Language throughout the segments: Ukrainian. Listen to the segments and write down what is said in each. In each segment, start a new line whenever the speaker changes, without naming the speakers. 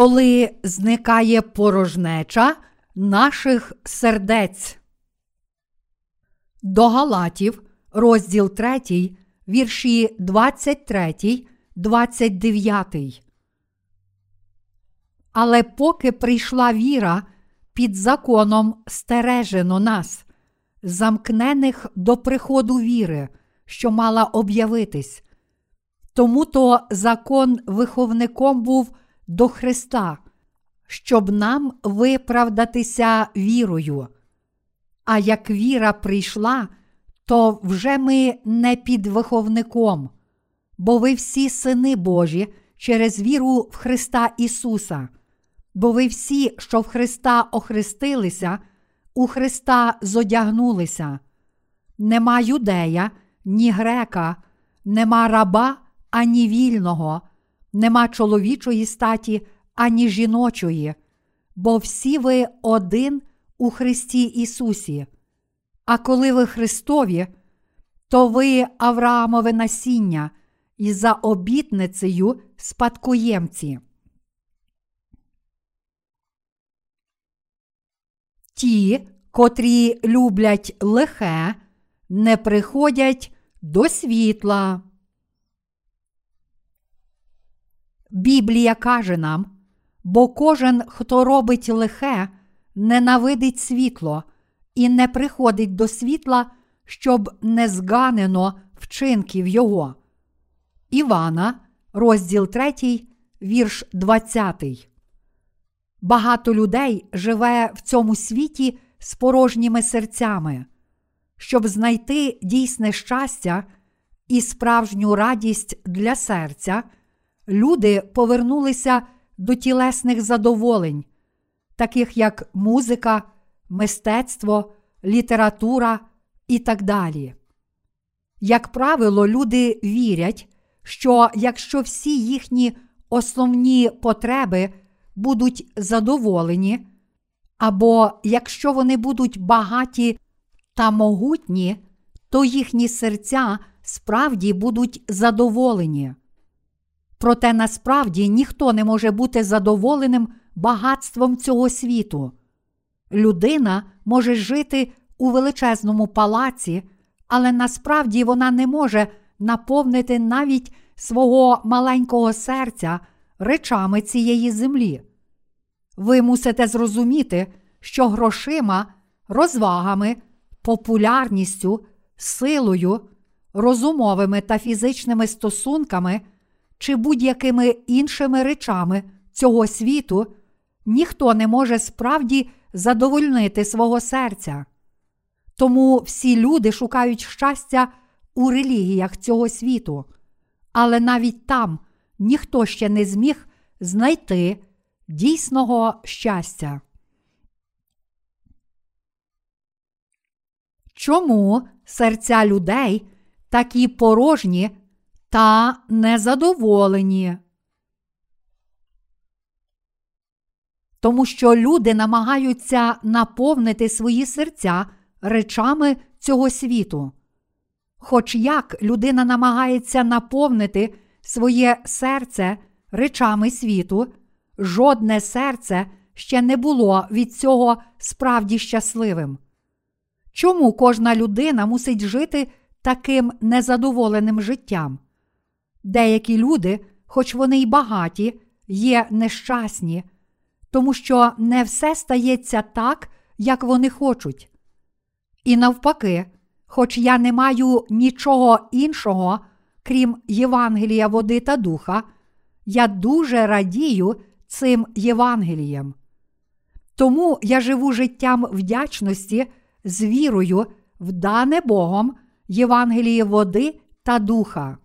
коли зникає порожнеча наших сердець. До Галатів, розділ 3, вірші 23, 29. Але поки прийшла віра, під законом стережено нас, замкнених до приходу віри, що мала об'явитись. Тому то закон виховником був до Христа, щоб нам виправдатися вірою. А як віра прийшла, то вже ми не під виховником, бо ви всі сини Божі через віру в Христа Ісуса, бо ви всі, що в Христа охрестилися, у Христа зодягнулися. Нема юдея, ні грека, нема раба, ані вільного, нема чоловічої статі, ані жіночої, бо всі ви один у Христі Ісусі. А коли ви Христові, то ви Авраамове насіння і за обітницею спадкоємці. Ті, котрі люблять лихе, не приходять до світла. Біблія каже нам, бо кожен, хто робить лихе, ненавидить світло і не приходить до світла, щоб не зганено вчинків його. Івана, розділ 3, вірш 20. Багато людей живе в цьому світі з порожніми серцями. Щоб знайти дійсне щастя і справжню радість для серця, люди повернулися до тілесних задоволень, таких як музика, мистецтво, література і так далі. Як правило, люди вірять, що якщо всі їхні основні потреби будуть задоволені, або якщо вони будуть багаті та могутні, то їхні серця справді будуть задоволені. Проте насправді ніхто не може бути задоволеним багатством цього світу. Людина може жити у величезному палаці, але насправді вона не може наповнити навіть свого маленького серця речами цієї землі. Ви мусите зрозуміти, що грошима, розвагами, популярністю, силою, розумовими та фізичними стосунками чи будь-якими іншими речами цього світу ніхто не може справді задовольнити свого серця. Тому всі люди шукають щастя у релігіях цього світу, але навіть там ніхто ще не зміг знайти дійсного щастя. Чому серця людей такі порожні та незадоволені? Тому що люди намагаються наповнити свої серця речами цього світу. Хоч як людина намагається наповнити своє серце речами світу, жодне серце ще не було від цього справді щасливим. Чому кожна людина мусить жити таким незадоволеним життям? Деякі люди, хоч вони й багаті, є нещасні, тому що не все стається так, як вони хочуть. І навпаки, хоч я не маю нічого іншого, крім Євангелія води та духа, я дуже радію цим Євангелієм. Тому я живу життям вдячності з вірою в дане Богом Євангеліє води та духа.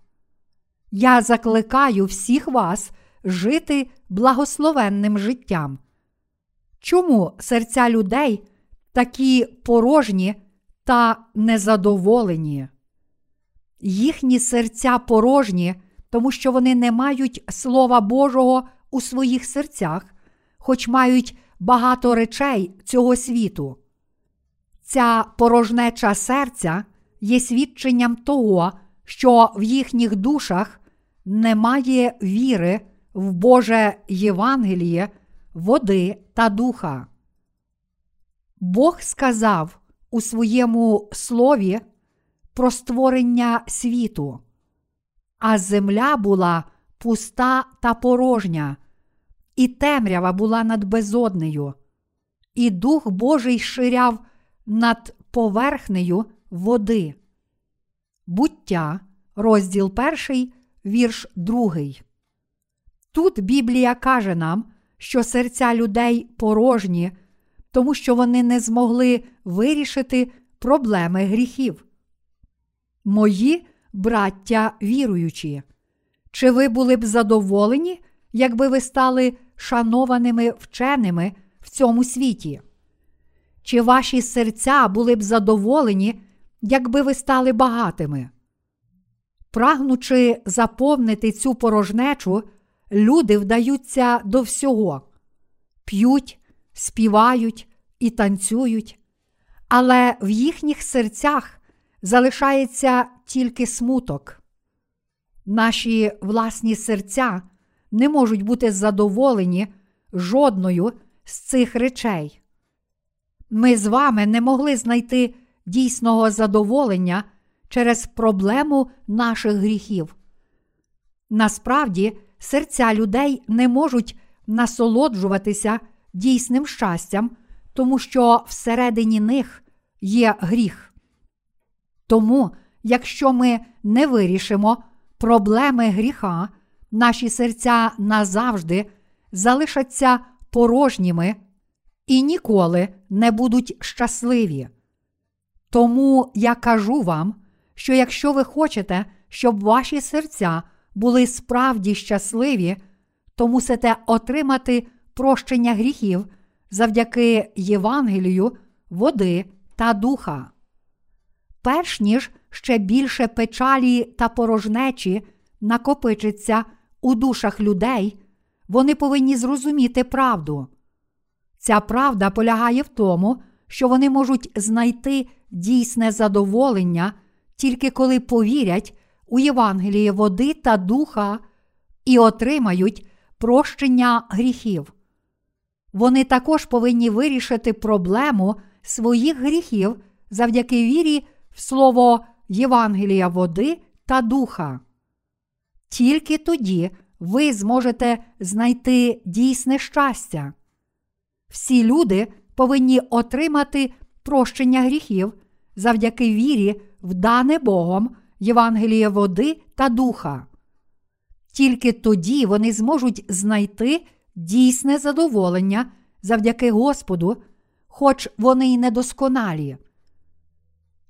Я закликаю всіх вас жити благословенним життям. Чому серця людей такі порожні та незадоволені? Їхні серця порожні, тому що вони не мають Слова Божого у своїх серцях, хоч мають багато речей цього світу. Ця порожнеча серця є свідченням того, що в їхніх душах немає віри в Боже Євангеліє, води та духа. Бог сказав у своєму слові про створення світу, а земля була пуста та порожня, і темрява була над безоднею, і Дух Божий ширяв над поверхнею води. Буття, розділ перший, вірш другий. Тут Біблія каже нам, що серця людей порожні, тому що вони не змогли вирішити проблеми гріхів. Мої браття віруючі, чи ви були б задоволені, якби ви стали шанованими вченими в цьому світі? Чи ваші серця були б задоволені, якби ви стали багатими? Прагнучи заповнити цю порожнечу, люди вдаються до всього, п'ють, співають і танцюють, але в їхніх серцях залишається тільки смуток. Наші власні серця не можуть бути задоволені жодною з цих речей. Ми з вами не могли знайти дійсного задоволення через проблему наших гріхів. Насправді, серця людей не можуть насолоджуватися дійсним щастям, тому що всередині них є гріх. Тому, якщо ми не вирішимо проблеми гріха, наші серця назавжди залишаться порожніми і ніколи не будуть щасливі. Тому я кажу вам, що якщо ви хочете, щоб ваші серця були справді щасливі, то мусите отримати прощення гріхів завдяки Євангелію, води та духа. Перш ніж ще більше печалі та порожнечі накопичиться у душах людей, вони повинні зрозуміти правду. Ця правда полягає в тому, що вони можуть знайти дійсне задоволення тільки коли повірять у Євангеліє води та духа і отримають прощення гріхів. Вони також повинні вирішити проблему своїх гріхів завдяки вірі в слово Євангелія води та духа. Тільки тоді ви зможете знайти дійсне щастя. Всі люди повинні отримати прощення гріхів завдяки вірі в дане Богом Євангеліє води та духа. Тільки тоді вони зможуть знайти дійсне задоволення завдяки Господу, хоч вони й недосконалі.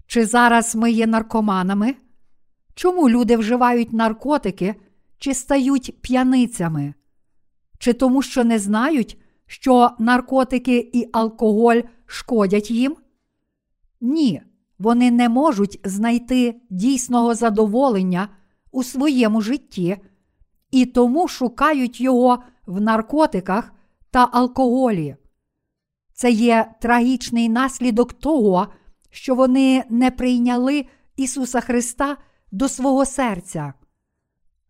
Чи зараз ми є наркоманами? Чому люди вживають наркотики чи стають п'яницями? Чи тому, що не знають, що наркотики і алкоголь шкодять їм? Ні, вони не можуть знайти дійсного задоволення у своєму житті і тому шукають його в наркотиках та алкоголі. Це є трагічний наслідок того, що вони не прийняли Ісуса Христа до свого серця.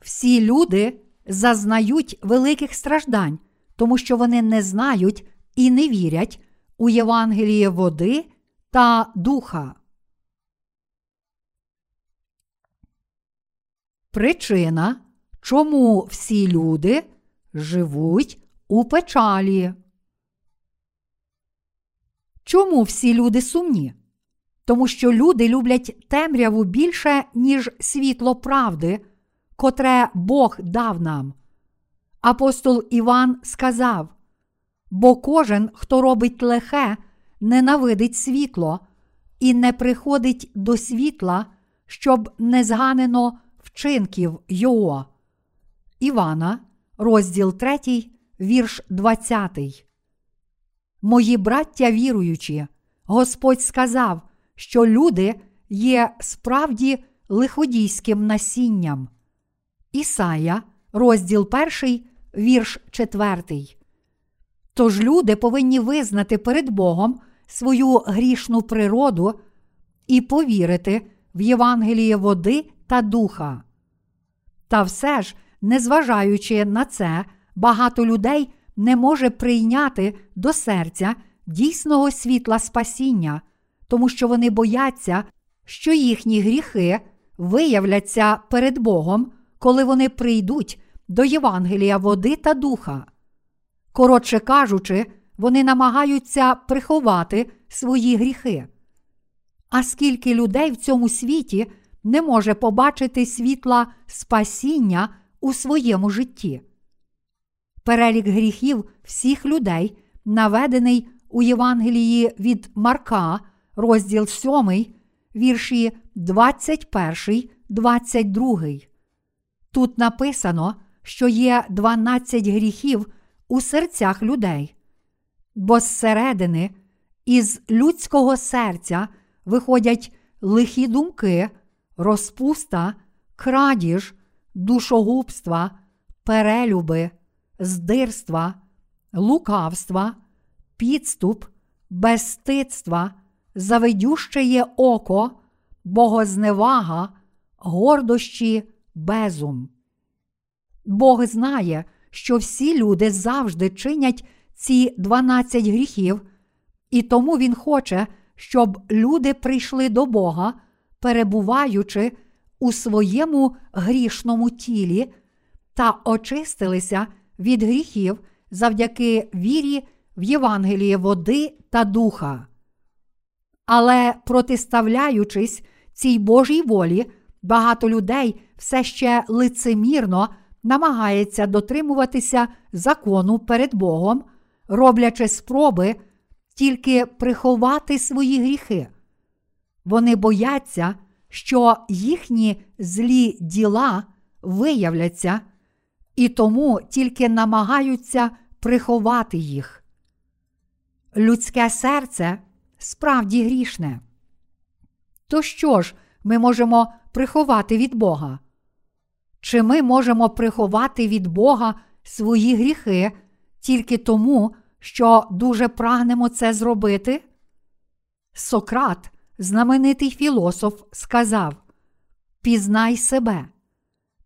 Всі люди зазнають великих страждань, тому що вони не знають і не вірять у Євангеліє води та духа. Причина, чому всі люди живуть у печалі. Чому всі люди сумні? Тому що люди люблять темряву більше, ніж світло правди, котре Бог дав нам. Апостол Іван сказав: бо кожен, хто робить лихе, ненавидить світло і не приходить до світла, щоб не зганено вчинків його. Івана, розділ 3, вірш 20. Мої браття віруючі, Господь сказав, що люди є справді лиходійським насінням. Ісая, розділ 1, вірш 4. Тож люди повинні визнати перед Богом свою грішну природу і повірити в Євангеліє води та духа. Та все ж Незважаючи на це, багато людей не може прийняти до серця дійсного світла спасіння, тому що вони бояться, що їхні гріхи виявляться перед Богом, коли вони прийдуть до Євангелія води та духа. Коротше кажучи, вони намагаються приховати свої гріхи. А скільки людей в цьому світі не може побачити світла спасіння у своєму житті? Перелік гріхів всіх людей наведений у Євангелії від Марка, розділ 7, вірші 21, 22. Тут написано, що є 12 гріхів у серцях людей, бо зсередини, із людського серця виходять лихі думки, розпуста, крадіж, душогубства, перелюби, здирства, лукавства, підступ, безстидства, завидющеє око, богозневага, гордощі, безум. Бог знає, що всі люди завжди чинять ці 12 гріхів, і тому Він хоче, щоб люди прийшли до Бога, перебуваючи у своєму грішному тілі та очистилися від гріхів завдяки вірі в Євангеліє води та духа. Але протиставляючись цій Божій волі, багато людей все ще лицемірно намагається дотримуватися закону перед Богом, роблячи спроби тільки приховати свої гріхи. Вони бояться, що їхні злі діла виявляться, і тому тільки намагаються приховати їх. Людське серце справді грішне. То що ж ми можемо приховати від Бога? Чи ми можемо приховати від Бога свої гріхи тільки тому, що дуже прагнемо це зробити? Сократ, знаменитий філософ, сказав: Пізнай себе.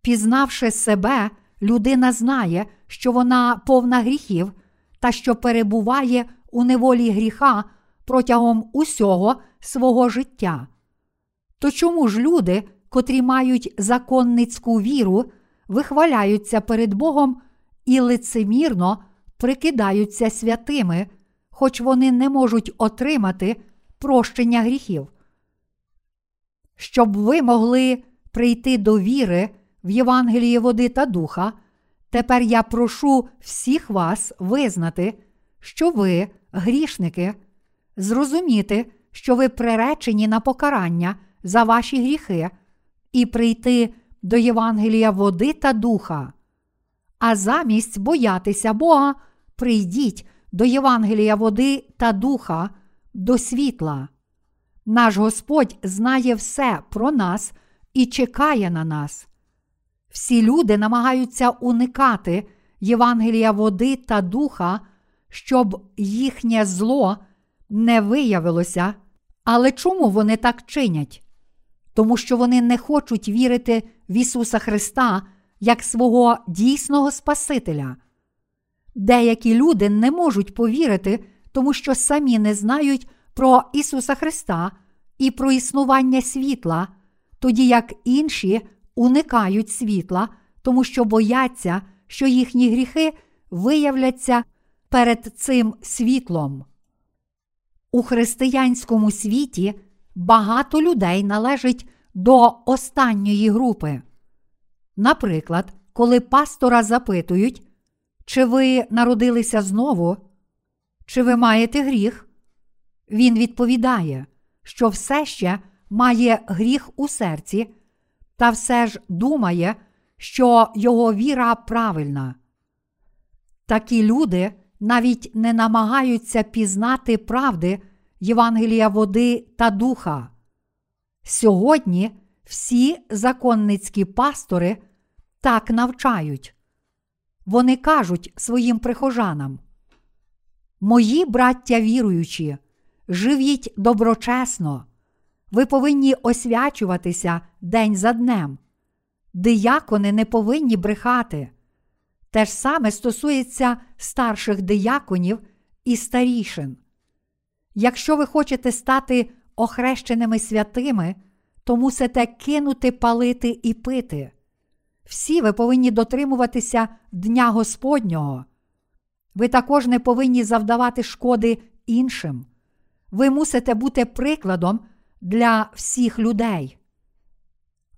Пізнавши себе, людина знає, що вона повна гріхів та що перебуває у неволі гріха протягом усього свого життя. То чому ж люди, котрі мають законницьку віру, вихваляються перед Богом і лицемірно прикидаються святими, хоч вони не можуть отримати прощення гріхів? Щоб ви могли прийти до віри в Євангеліє води та духа, тепер я прошу всіх вас визнати, що ви, грішники, зрозуміти, що ви приречені на покарання за ваші гріхи, і прийти до Євангелія води та духа. А замість боятися Бога, прийдіть до Євангелія води та духа, до світла. Наш Господь знає все про нас і чекає на нас. Всі люди намагаються уникати Євангелія води та духа, щоб їхнє зло не виявилося. Але чому вони так чинять? Тому що вони не хочуть вірити в Ісуса Христа як свого дійсного Спасителя. Деякі люди не можуть повірити, тому що самі не знають про Ісуса Христа і про існування світла, тоді як інші уникають світла, тому що бояться, що їхні гріхи виявляться перед цим світлом. У християнському світі багато людей належить до останньої групи. Наприклад, коли пастора запитують, чи ви народилися знову, чи ви маєте гріх, він відповідає, що все ще має гріх у серці, та все ж думає, що його віра правильна. Такі люди навіть не намагаються пізнати правди Євангелія води та духа. Сьогодні всі законницькі пастори так навчають. Вони кажуть своїм прихожанам: Мої браття віруючі, живіть доброчесно, ви повинні освячуватися день за днем. диякони не повинні брехати. Те ж саме стосується старших дияконів і старішин. Якщо ви хочете стати охрещеними святими, то мусите кинути палити і пити. Всі ви повинні дотримуватися Дня Господнього. Ви також не повинні завдавати шкоди іншим. Ви мусите бути прикладом для всіх людей.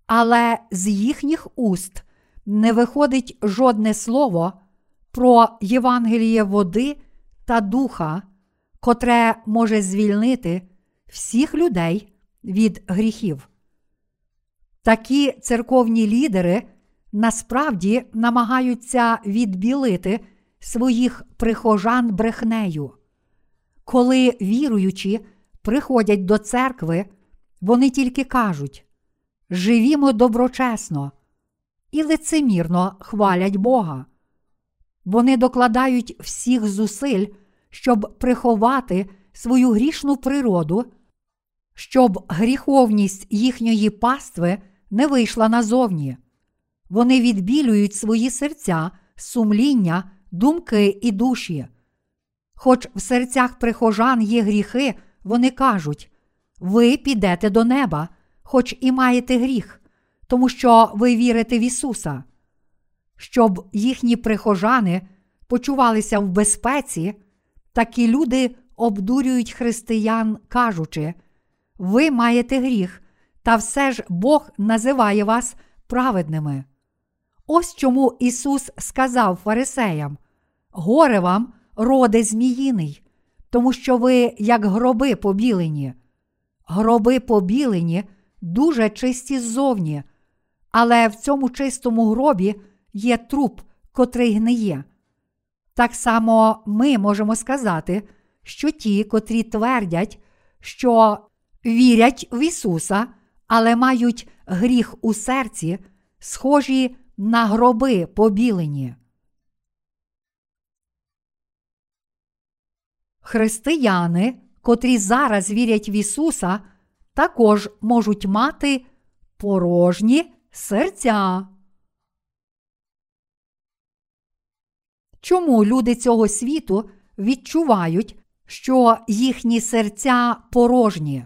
Але з їхніх уст не виходить жодне слово про Євангеліє води та духа, котре може звільнити всіх людей від гріхів. Такі церковні лідери насправді намагаються відбілити своїх прихожан брехнею. Коли віруючі приходять до церкви, вони тільки кажуть живімо доброчесно і лицемірно хвалять Бога. Вони докладають всіх зусиль, щоб приховати свою грішну природу, щоб гріховність їхньої пастви не вийшла назовні. Вони відбілюють свої серця, сумління, думки і душі. Хоч в серцях прихожан є гріхи, вони кажуть ви підете до неба, хоч і маєте гріх, тому що ви вірите в Ісуса. Щоб їхні прихожани почувалися в безпеці, такі люди обдурюють християн, кажучи, ви маєте гріх, та все ж Бог називає вас праведними. Ось чому Ісус сказав фарисеям: Горе вам, роде Зміїний, тому що ви, як гроби побілені. Гроби побілені дуже чисті ззовні, але в цьому чистому гробі є труп, котрий гниє. Так само ми можемо сказати, що ті, котрі твердять, що вірять в Ісуса, але мають гріх у серці, схожі на гроби побілені. Християни, котрі зараз вірять в Ісуса, також можуть мати порожні серця. Чому люди цього світу відчувають, що їхні серця порожні?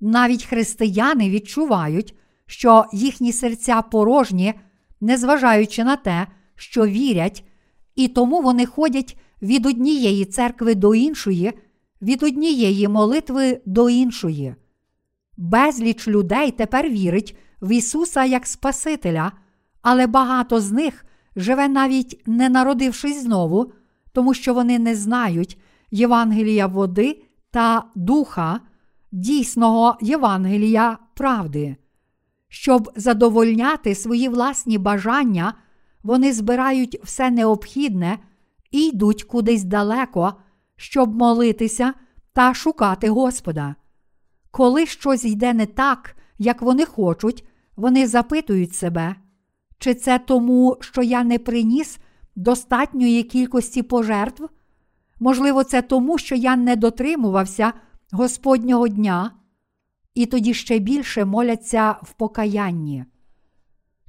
Навіть християни відчувають, що їхні серця порожні, незважаючи на те, що вірять, і тому вони ходять від однієї церкви до іншої, від однієї молитви до іншої. Безліч людей тепер вірить в Ісуса як Спасителя, але багато з них живе навіть не народившись знову, тому що вони не знають Євангелія води та духа, дійсного Євангелія правди. Щоб задовольняти свої власні бажання, вони збирають все необхідне і йдуть кудись далеко, щоб молитися та шукати Господа. Коли щось йде не так, як вони хочуть, вони запитують себе, чи це тому, що я не приніс достатньої кількості пожертв? Можливо, це тому, що я не дотримувався Господнього дня, і тоді ще більше моляться в покаянні.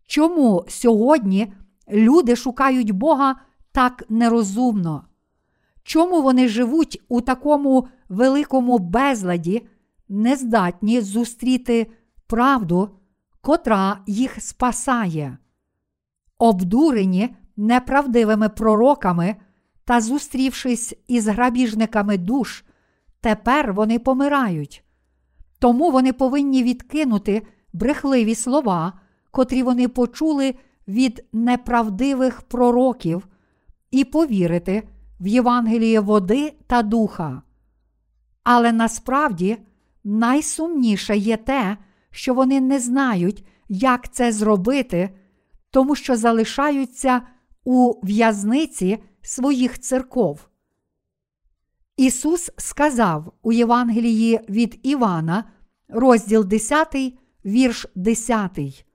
Чому сьогодні люди шукають Бога так нерозумно? Чому вони живуть у такому великому безладі, не здатні зустріти правду, котра їх спасає? Обдурені неправдивими пророками та зустрівшись із грабіжниками душ, тепер вони помирають. Тому вони повинні відкинути брехливі слова, котрі вони почули від неправдивих пророків, і повірити в Євангеліє води та духа. Але насправді найсумніше є те, що вони не знають, як це зробити, тому що залишаються у в'язниці своїх церков. Ісус сказав у Євангелії від Івана, розділ 10, вірш 10.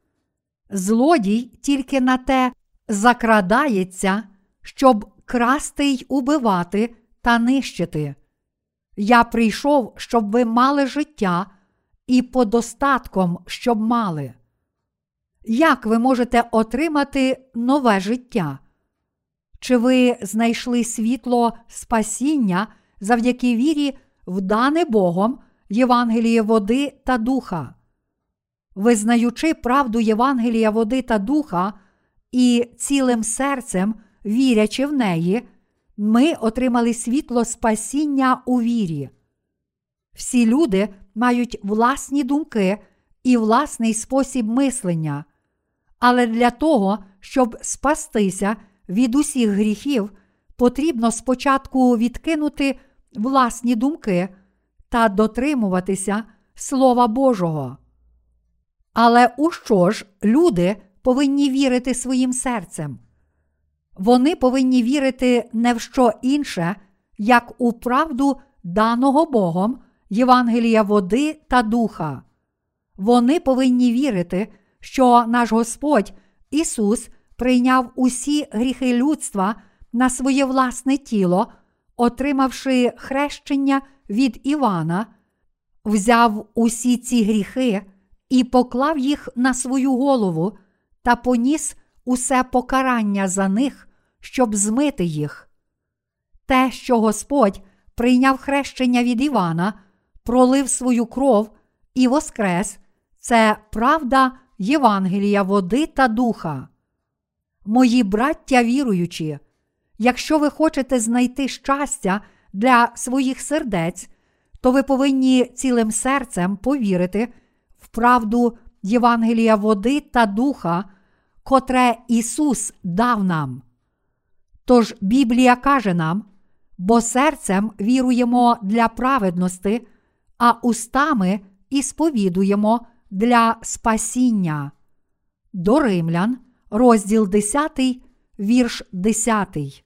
Злодій тільки на те закрадається, щоб красти й убивати та нищити. Я прийшов, щоб ви мали життя і подостатком, щоб мали. Як ви можете отримати нове життя? Чи ви знайшли світло спасіння завдяки вірі в дане Богом Євангеліє води та духа? Визнаючи правду Євангелія води та духа і цілим серцем вірячи в неї, ми отримали світло спасіння у вірі. Всі люди мають власні думки і власний спосіб мислення. Але для того, щоб спастися від усіх гріхів, потрібно спочатку відкинути власні думки та дотримуватися Слова Божого. Але у що ж люди повинні вірити своїм серцем? Вони повинні вірити не в що інше, як у правду даного Богом Євангелія води та духа. Вони повинні вірити, що наш Господь Ісус прийняв усі гріхи людства на своє власне тіло, отримавши хрещення від Івана, взяв усі ці гріхи і поклав їх на свою голову та поніс усе покарання за них, щоб змити їх. Те, що Господь прийняв хрещення від Івана, пролив свою кров і воскрес, це правда Євангелія води та духа. Мої браття віруючі, якщо ви хочете знайти щастя для своїх сердець, то ви повинні цілим серцем повірити в правду Євангелія води та духа, котре Ісус дав нам. Тож Біблія каже нам, бо серцем віруємо для праведності, а устами і сповідуємо для спасіння. До Римлян, розділ 10, вірш 10.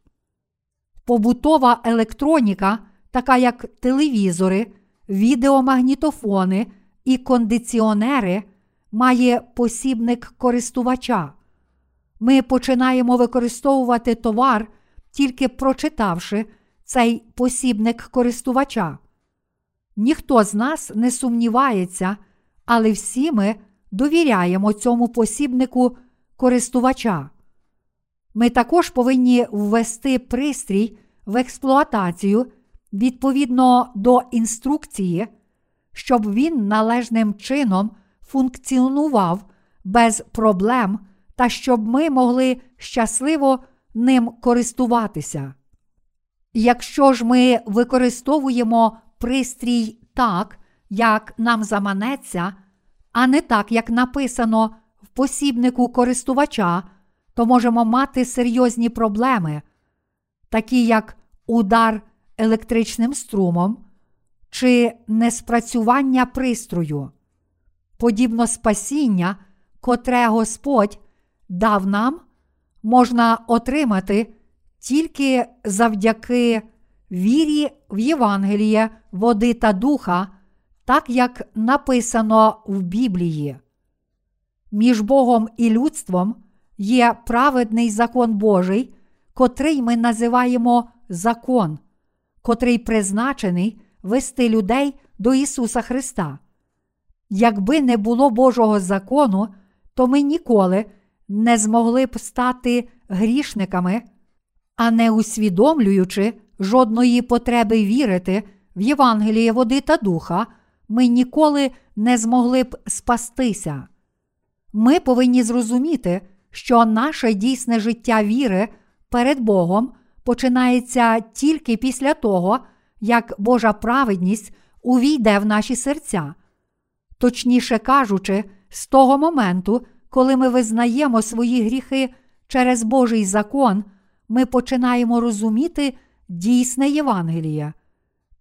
Побутова електроніка, така як телевізори, відеомагнітофони і кондиціонери, має посібник користувача. Ми починаємо використовувати товар, тільки прочитавши цей посібник користувача. Ніхто з нас не сумнівається, але всі ми довіряємо цьому посібнику користувача. Ми також повинні ввести пристрій в експлуатацію відповідно до інструкції, щоб він належним чином функціонував без проблем та щоб ми могли щасливо ним користуватися. Якщо ж ми використовуємо пристрій так, як нам заманеться, а не так, як написано в посібнику користувача, то можемо мати серйозні проблеми, такі як удар електричним струмом чи неспрацювання пристрою. Подібно спасіння, котре Господь дав нам, можна отримати тільки завдяки вірі в Євангеліє, води та духа, так як написано в Біблії. Між Богом і людством є праведний закон Божий, котрий ми називаємо закон, котрий призначений вести людей до Ісуса Христа. Якби не було Божого закону, то ми ніколи не змогли б стати грішниками, а не усвідомлюючи жодної потреби вірити в Євангеліє води та духа, ми ніколи не змогли б спастися. Ми повинні зрозуміти, що наше дійсне життя віри перед Богом починається тільки після того, як Божа праведність увійде в наші серця. Точніше кажучи, з того моменту, коли ми визнаємо свої гріхи через Божий закон, ми починаємо розуміти дійсне Євангеліє.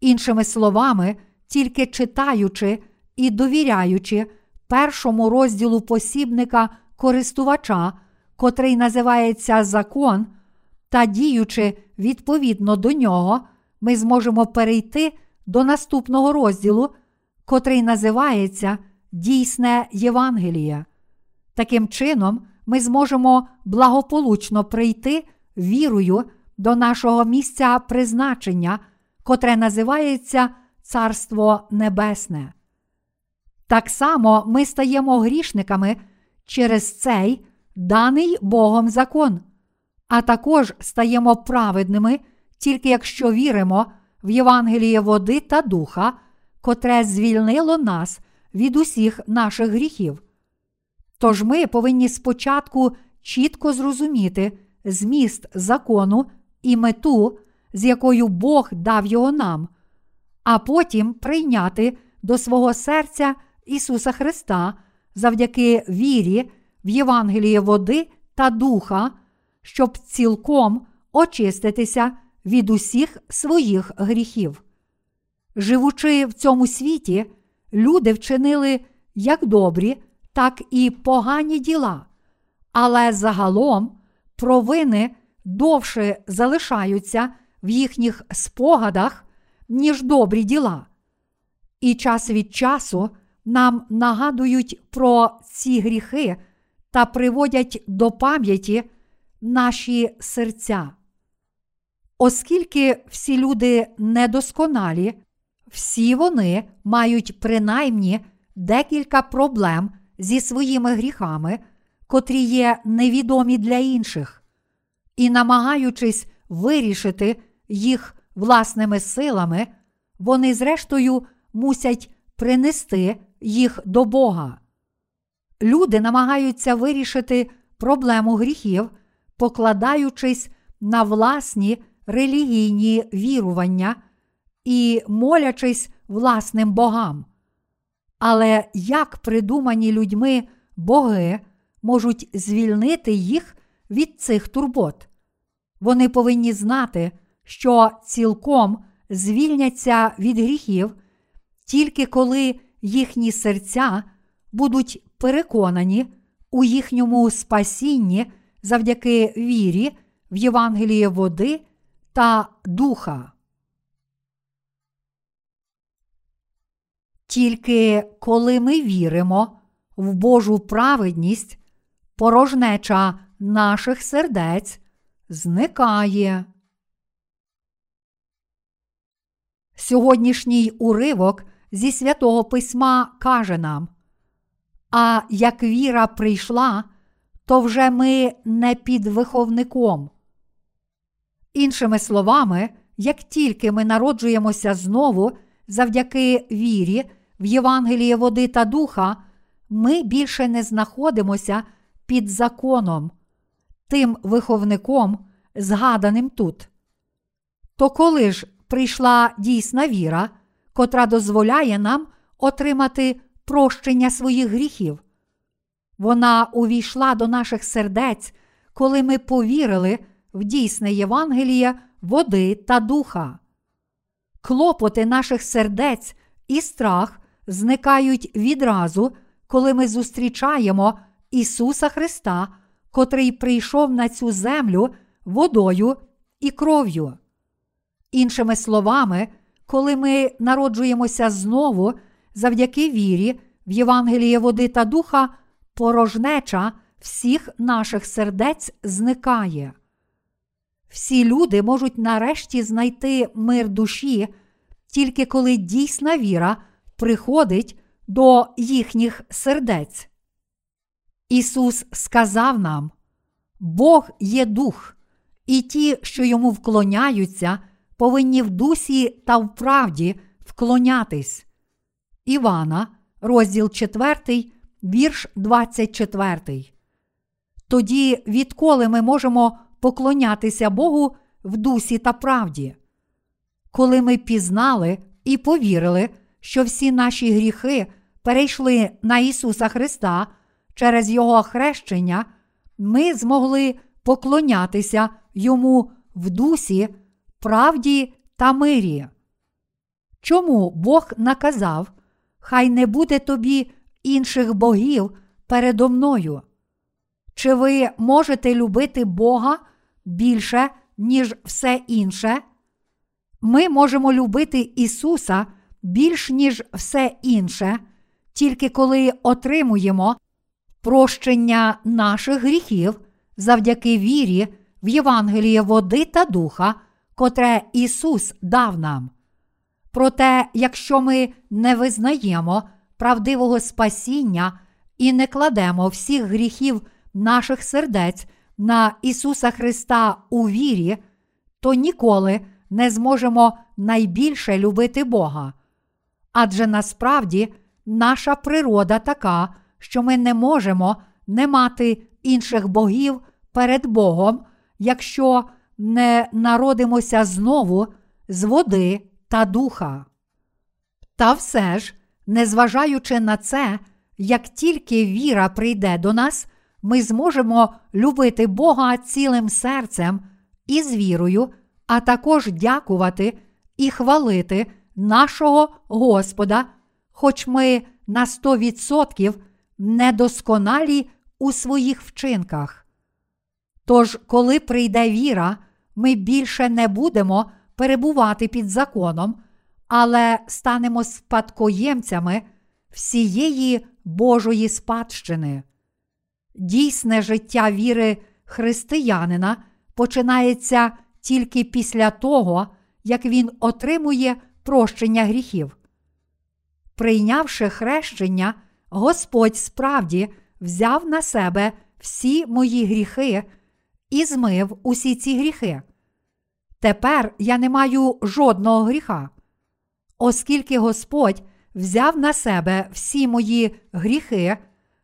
Іншими словами, тільки читаючи і довіряючи першому розділу посібника користувача, котрий називається закон, та діючи відповідно до нього, ми зможемо перейти до наступного розділу, котрий називається Дійсне Євангеліє. Таким чином, ми зможемо благополучно прийти вірою до нашого місця призначення, котре називається Царство Небесне. Так само ми стаємо грішниками через цей даний Богом закон, а також стаємо праведними, тільки якщо віримо в Євангеліє води та духа, котре звільнило нас від усіх наших гріхів. Тож ми повинні спочатку чітко зрозуміти зміст закону і мету, з якою Бог дав його нам, а потім прийняти до свого серця Ісуса Христа завдяки вірі в Євангеліє води та духа, щоб цілком очиститися від усіх своїх гріхів. Живучи в цьому світі, люди вчинили як добрі, так і погані діла, але загалом провини довше залишаються в їхніх спогадах, ніж добрі діла. І час від часу нам нагадують про ці гріхи та приводять до пам'яті наші серця. Оскільки всі люди недосконалі, всі вони мають принаймні декілька проблем зі своїми гріхами, котрі є невідомі для інших, і, намагаючись вирішити їх власними силами, вони, зрештою, мусять принести їх до Бога. Люди намагаються вирішити проблему гріхів, покладаючись на власні релігійні вірування і молячись власним богам. Але як придумані людьми боги можуть звільнити їх від цих турбот? Вони повинні знати, що цілком звільняться від гріхів, тільки коли їхні серця будуть переконані у їхньому спасінні завдяки вірі в Євангеліє води та духа. Тільки коли ми віримо в Божу праведність, порожнеча наших сердець зникає. Сьогоднішній уривок зі святого письма каже нам: А як віра прийшла, то вже ми не під виховником. Іншими словами, як тільки ми народжуємося знову завдяки вірі в Євангеліє води та духа, ми більше не знаходимося під законом, тим виховником, згаданим тут. То коли ж прийшла дійсна віра, котра дозволяє нам отримати прощення своїх гріхів? Вона увійшла до наших сердець, коли ми повірили в дійсне Євангеліє води та духа. Клопоти наших сердець і страх зникають відразу, коли ми зустрічаємо Ісуса Христа, котрий прийшов на цю землю водою і кров'ю. Іншими словами, коли ми народжуємося знову завдяки вірі в Євангеліє води та духа, порожнеча всіх наших сердець зникає. Всі люди можуть нарешті знайти мир душі, тільки коли дійсна віра приходить до їхніх сердець. Ісус сказав нам: Бог є дух, і ті, що йому вклоняються, повинні в дусі та в правді вклонятись. Івана, розділ 4, вірш 24. Тоді, відколи ми можемо поклонятися Богу в дусі та правді? Коли ми пізнали і повірили, що всі наші гріхи перейшли на Ісуса Христа через Його хрещення, ми змогли поклонятися Йому в дусі, правді та мирі. Чому Бог наказав, Хай не буде тобі інших богів передо мною? Чи ви можете любити Бога більше, ніж все інше? Ми можемо любити Ісуса більш ніж все інше, тільки коли отримуємо прощення наших гріхів завдяки вірі в Євангеліє води та духа, котре Ісус дав нам. Проте, якщо ми не визнаємо правдивого спасіння і не кладемо всіх гріхів наших сердець на Ісуса Христа у вірі, то ніколи не зможемо найбільше любити Бога. Адже насправді наша природа така, що ми не можемо не мати інших богів перед Богом, якщо не народимося знову з води та духа. Та все ж, незважаючи на це, як тільки віра прийде до нас, ми зможемо любити Бога цілим серцем і з вірою, а також дякувати і хвалити нашого Господа, хоч ми на 100% недосконалі у своїх вчинках. Тож, коли прийде віра, ми більше не будемо перебувати під законом, але станемо спадкоємцями всієї Божої спадщини. Дійсне життя віри християнина починається тільки після того, як він отримує прощення гріхів. Прийнявши хрещення, Господь справді взяв на себе всі мої гріхи і змив усі ці гріхи. Тепер я не маю жодного гріха. Оскільки Господь взяв на себе всі мої гріхи,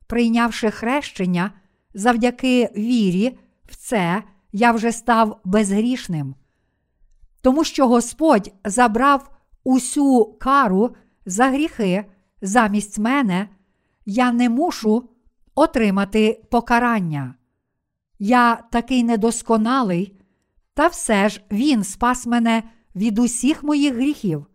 прийнявши хрещення, завдяки вірі, в це я вже став безгрішним. Тому що Господь забрав усю кару за гріхи замість мене, я не мушу отримати покарання. Я такий недосконалий, та все ж Він спас мене від усіх моїх гріхів.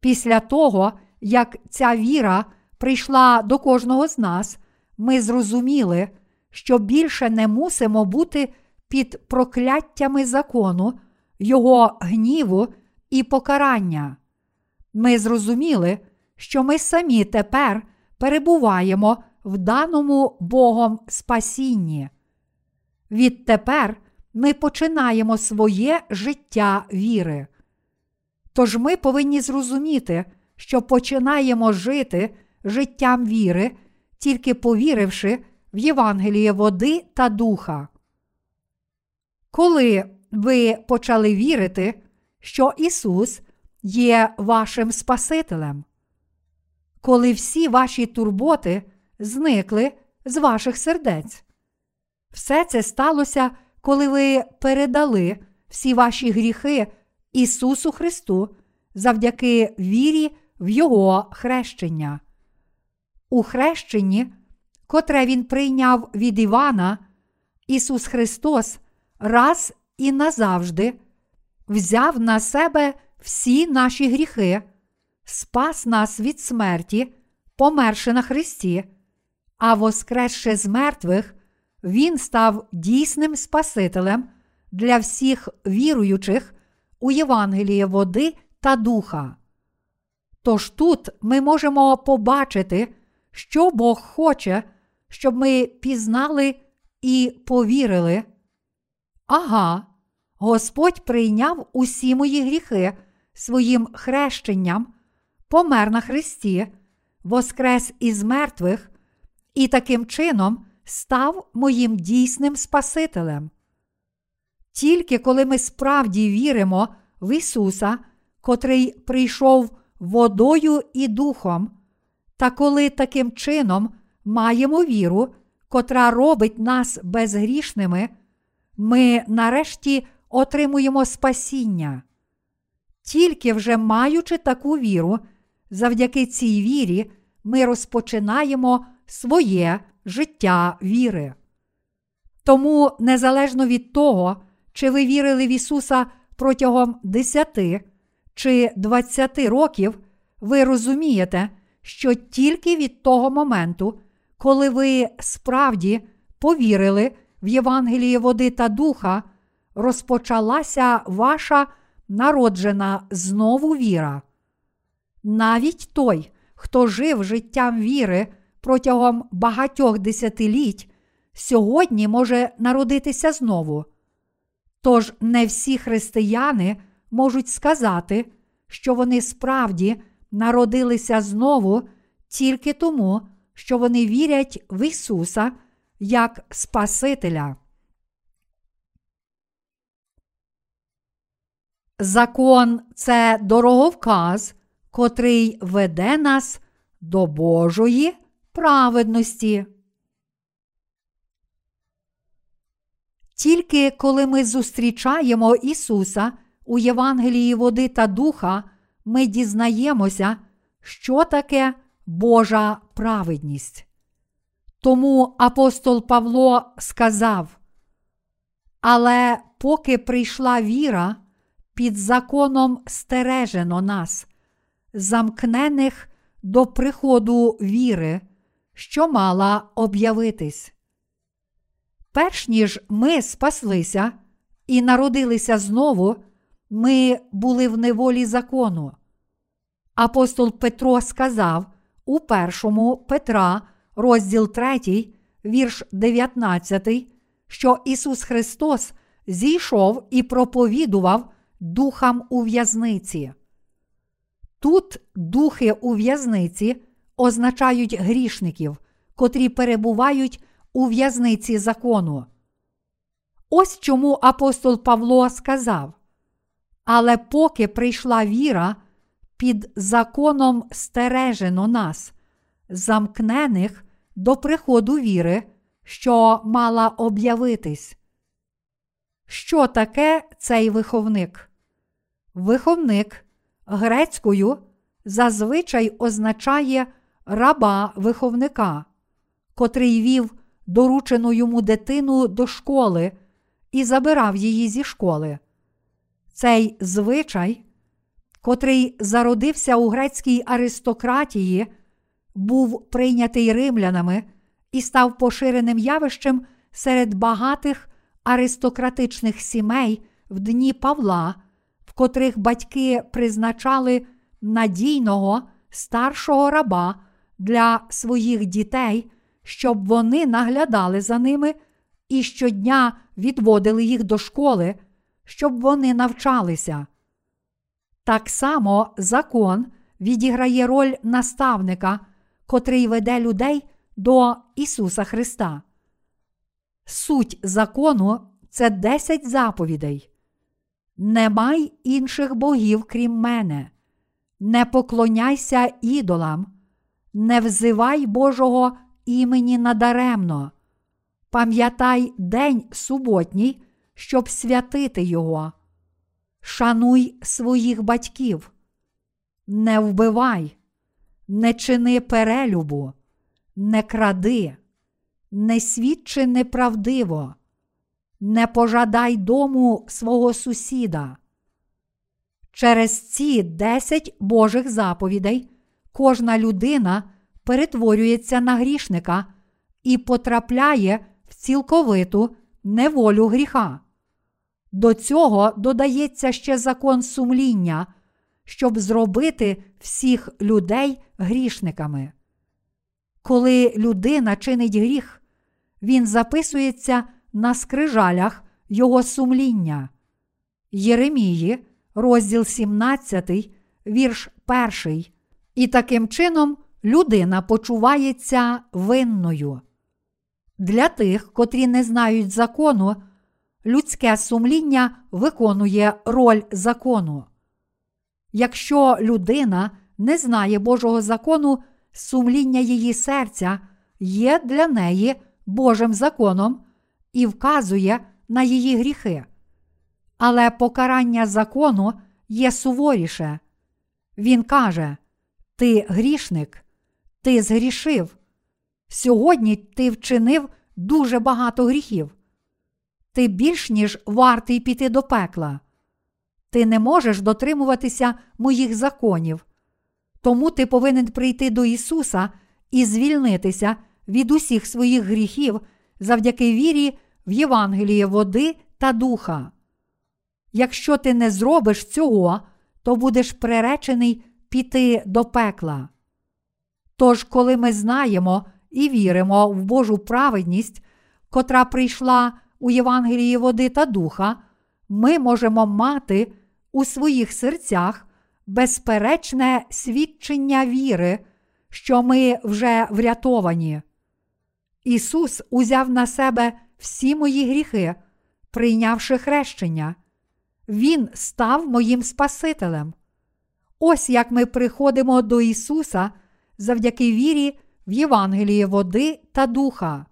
Після того, як ця віра прийшла до кожного з нас, ми зрозуміли, що більше не мусимо бути під прокляттями закону, його гніву і покарання. Ми зрозуміли, що ми самі тепер перебуваємо в даному Богом спасінні. Відтепер ми починаємо своє життя віри. Тож ми повинні зрозуміти, що починаємо жити життям віри, тільки повіривши в Євангеліє води та духа. Коли ви почали вірити, що Ісус є вашим Спасителем, коли всі ваші турботи зникли з ваших сердець. Все це сталося, коли ви передали всі ваші гріхи Ісусу Христу завдяки вірі в Його хрещення. У хрещенні, котре Він прийняв від Івана, Ісус Христос раз і назавжди взяв на себе всі наші гріхи, спас нас від смерті, померши на Христі, а воскресши з мертвих, Він став дійсним Спасителем для всіх віруючих у Євангеліє води та духа. Тож тут ми можемо побачити, що Бог хоче, щоб ми пізнали і повірили. Ага, Господь прийняв усі мої гріхи своїм хрещенням, помер на Христі, воскрес із мертвих і таким чином став моїм дійсним Спасителем. Тільки коли ми справді віримо в Ісуса, котрий прийшов водою і духом, та коли таким чином маємо віру, котра робить нас безгрішними, ми нарешті отримуємо спасіння. Тільки вже маючи таку віру, завдяки цій вірі ми розпочинаємо своє життя віри. Тому, незалежно від того, чи ви вірили в Ісуса протягом 10 чи 20 років, ви розумієте, що тільки від того моменту, коли ви справді повірили в Євангеліє води та духа, розпочалася ваша народжена знову віра. Навіть той, хто жив життям віри протягом багатьох десятиліть, сьогодні може народитися знову. Тож не всі християни можуть сказати, що вони справді народилися знову тільки тому, що вони вірять в Ісуса як Спасителя. Закон це дороговказ, котрий веде нас до Божої праведності. Тільки коли ми зустрічаємо Ісуса у Євангелії води та духа, ми дізнаємося, що таке Божа праведність. Тому апостол Павло сказав: Але поки прийшла віра, під законом стережено нас, замкнених до приходу віри, що мала об'явитись. Перш ніж ми спаслися і народилися знову, ми були в неволі закону. Апостол Петро сказав у першому Петра, розділ 3, вірш 19, що Ісус Христос зійшов і проповідував духам у в'язниці. Тут духи у в'язниці означають грішників, котрі перебувають у в'язниці закону. Ось чому апостол Павло сказав: Але поки прийшла віра, під законом стережено нас, замкнених до приходу віри, що мала об'явитись. Що таке цей виховник? Виховник грецькою зазвичай означає раба виховника, котрий вів доручену йому дитину до школи і забирав її зі школи. Цей звичай, котрий зародився у грецькій аристократії, був прийнятий римлянами і став поширеним явищем серед багатих аристократичних сімей в дні Павла, в котрих батьки призначали надійного старшого раба для своїх дітей, щоб вони наглядали за ними і щодня відводили їх до школи, щоб вони навчалися. Так само закон відіграє роль наставника, котрий веде людей до Ісуса Христа. Суть закону це десять заповідей. Не май інших богів, крім мене, не поклоняйся ідолам, не взивай Божого імені надаремно, пам'ятай день суботній, щоб святити Його. Шануй своїх батьків, не вбивай, не чини перелюбу, не кради. Не свідчи неправдиво, не пожадай дому свого сусіда. Через ці десять Божих заповідей кожна людина перетворюється на грішника і потрапляє в цілковиту неволю гріха. До цього додається ще закон сумління, щоб зробити всіх людей грішниками. Коли людина чинить гріх, він записується на скрижалях його сумління. Єремії, розділ 17, вірш 1. І таким чином людина почувається винною. Для тих, котрі не знають закону, людське сумління виконує роль закону. Якщо людина не знає Божого закону, сумління її серця є для неї Божим законом і вказує на її гріхи. Але покарання закону є суворіше. Він каже: Ти грішник, ти згрішив. Сьогодні ти вчинив дуже багато гріхів. Ти більш ніж вартий піти до пекла. Ти не можеш дотримуватися моїх законів. Тому ти повинен прийти до Ісуса і звільнитися від усіх своїх гріхів завдяки вірі в Євангеліє води та духа. Якщо ти не зробиш цього, то будеш приречений піти до пекла. Тож, коли ми знаємо і віримо в Божу праведність, котра прийшла у Євангелії води та духа, ми можемо мати у своїх серцях безперечне свідчення віри, що ми вже врятовані. Ісус узяв на себе всі мої гріхи, прийнявши хрещення. Він став моїм Спасителем. Ось як ми приходимо до Ісуса завдяки вірі в Євангелії води та духа.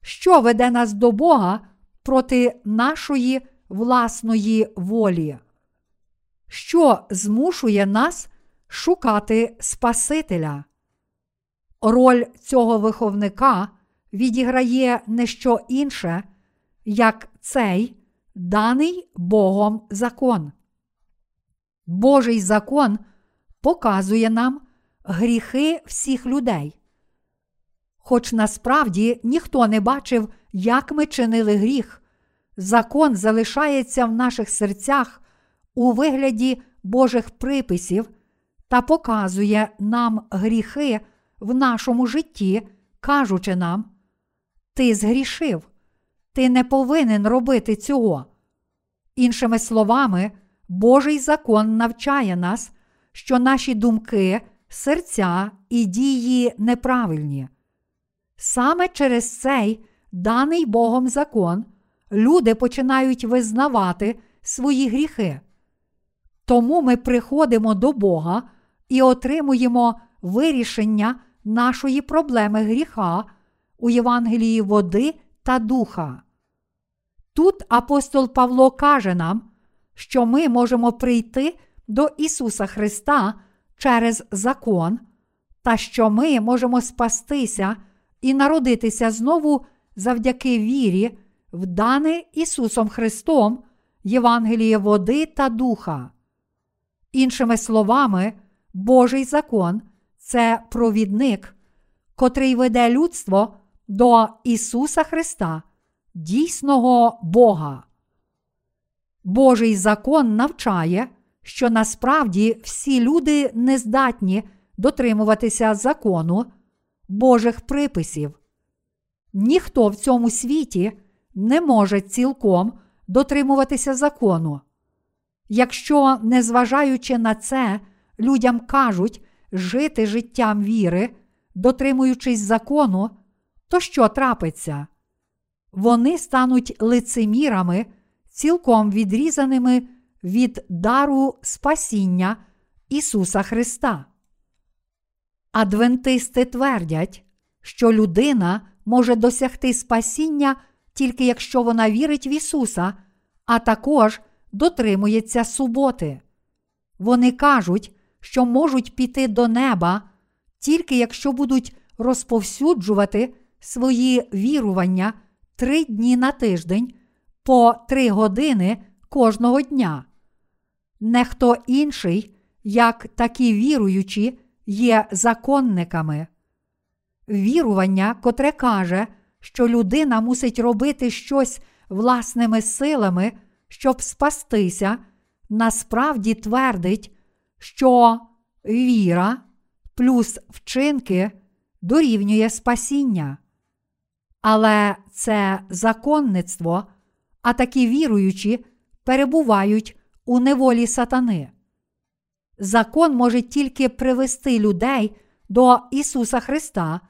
Що веде нас до Бога проти нашої власної волі? Що змушує нас шукати Спасителя? Роль цього виховника відіграє не що інше, як цей даний Богом закон. Божий закон показує нам гріхи всіх людей. Хоч насправді ніхто не бачив, як ми чинили гріх, закон залишається в наших серцях у вигляді Божих приписів та показує нам гріхи в нашому житті, кажучи нам: Ти згрішив, ти не повинен робити цього. Іншими словами, Божий закон навчає нас, що наші думки, серця і дії неправильні. Саме через цей даний Богом закон люди починають визнавати свої гріхи. Тому ми приходимо до Бога і отримуємо вирішення нашої проблеми гріха у Євангелії води та духа. Тут апостол Павло каже нам, що ми можемо прийти до Ісуса Христа через закон, та що ми можемо спастися і народитися знову завдяки вірі, в дане Ісусом Христом Євангеліє води та духа. Іншими словами, Божий закон це провідник, котрий веде людство до Ісуса Христа, дійсного Бога. Божий закон навчає, що насправді всі люди не здатні дотримуватися закону Божих приписів. Ніхто в цьому світі не може цілком дотримуватися закону. Якщо, незважаючи на це, людям кажуть жити життям віри, дотримуючись закону, то що трапиться? Вони стануть лицемірами, цілком відрізаними від дару спасіння Ісуса Христа. Адвентисти твердять, що людина може досягти спасіння тільки якщо вона вірить в Ісуса, а також дотримується суботи. Вони кажуть, що можуть піти до неба тільки якщо будуть розповсюджувати свої вірування три дні на тиждень по три години кожного дня. Не хто інший, як такі віруючі, є законниками. Вірування, котре каже, що людина мусить робити щось власними силами, щоб спастися, насправді твердить, що віра плюс вчинки дорівнює спасіння. Але це законництво, а такі віруючі перебувають у неволі сатани. Закон може тільки привести людей до Ісуса Христа,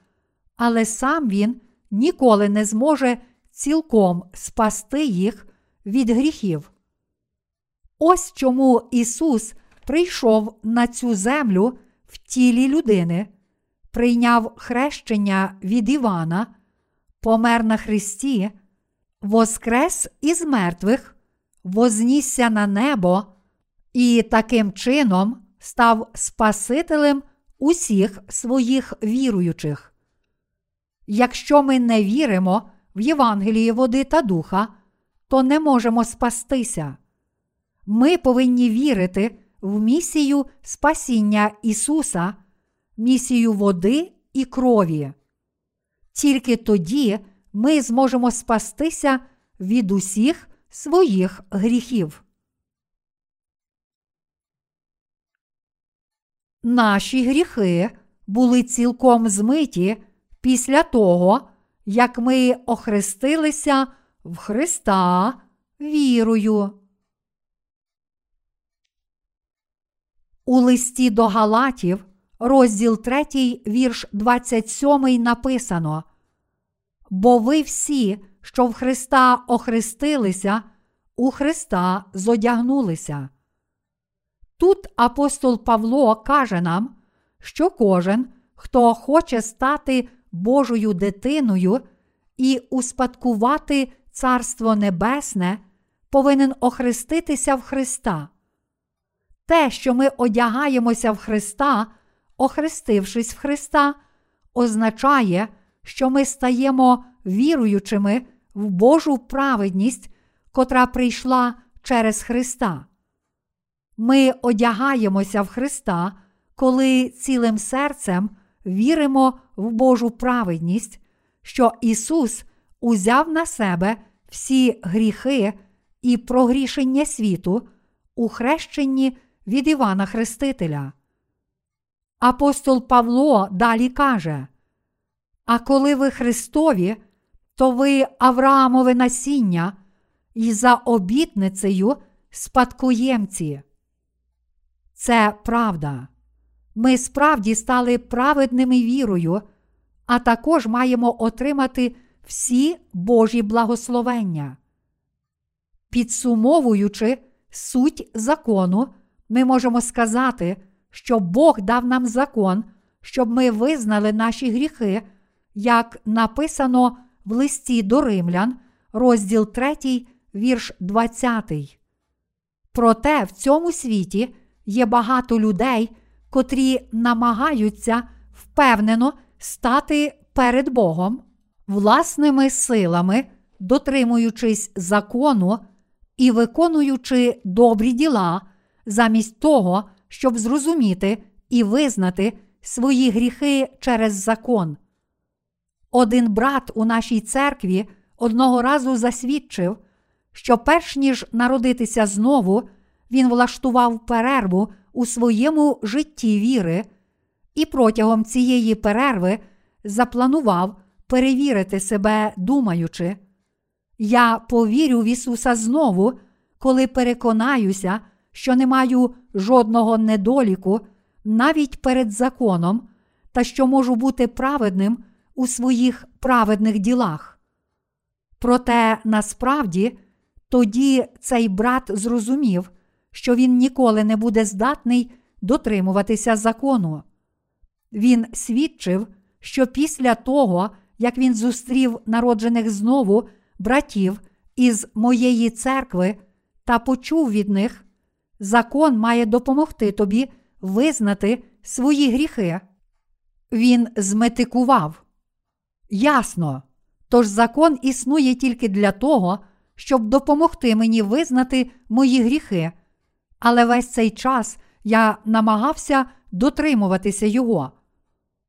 але сам Він ніколи не зможе цілком спасти їх від гріхів. Ось чому Ісус прийшов на цю землю в тілі людини, прийняв хрещення від Івана, помер на Христі, воскрес із мертвих, вознісся на небо і таким чином став Спасителем усіх своїх віруючих. Якщо ми не віримо в Євангеліє води та духа, то не можемо спастися. Ми повинні вірити в місію спасіння Ісуса, місію води і крові. Тільки тоді ми зможемо спастися від усіх своїх гріхів. Наші гріхи були цілком змиті після того, як ми охрестилися в Христа вірою. У листі до Галатів, розділ 3, вірш 27 написано. Бо ви всі, що в Христа охрестилися, у Христа зодягнулися. Тут апостол Павло каже нам, що кожен, хто хоче стати Божою дитиною і успадкувати Царство Небесне, повинен охреститися в Христа. Те, що ми одягаємося в Христа, охрестившись в Христа, означає, що ми стаємо віруючими в Божу праведність, котра прийшла через Христа. Ми одягаємося в Христа, коли цілим серцем віримо в Божу праведність, що Ісус узяв на себе всі гріхи і прогрішення світу у хрещенні від Івана Хрестителя. Апостол Павло далі каже: А коли ви Христові, то ви Авраамове насіння і за обітницею спадкоємці. Це правда. Ми справді стали праведними вірою, а також маємо отримати всі Божі благословення. Підсумовуючи суть закону, ми можемо сказати, що Бог дав нам закон, щоб ми визнали наші гріхи, як написано в листі до римлян, розділ 3, вірш 20. Проте в цьому світі є багато людей, котрі намагаються впевнено стати перед Богом власними силами, дотримуючись закону і виконуючи добрі діла, замість того, щоб зрозуміти і визнати свої гріхи через закон. Один брат у нашій церкві одного разу засвідчив, що перш ніж народитися знову, він влаштував перерву у своєму житті віри і протягом цієї перерви запланував перевірити себе, думаючи, я повірю в Ісуса знову, коли переконаюся, що не маю жодного недоліку навіть перед законом, та що можу бути праведним у своїх праведних ділах. Проте насправді тоді цей брат зрозумів, що він ніколи не буде здатний дотримуватися закону. Він свідчив, що після того, як він зустрів народжених знову братів із моєї церкви та почув від них, закон має допомогти тобі визнати свої гріхи. Він зметикував. Ясно. Тож закон існує тільки для того, щоб допомогти мені визнати мої гріхи, але весь цей час я намагався дотримуватися його.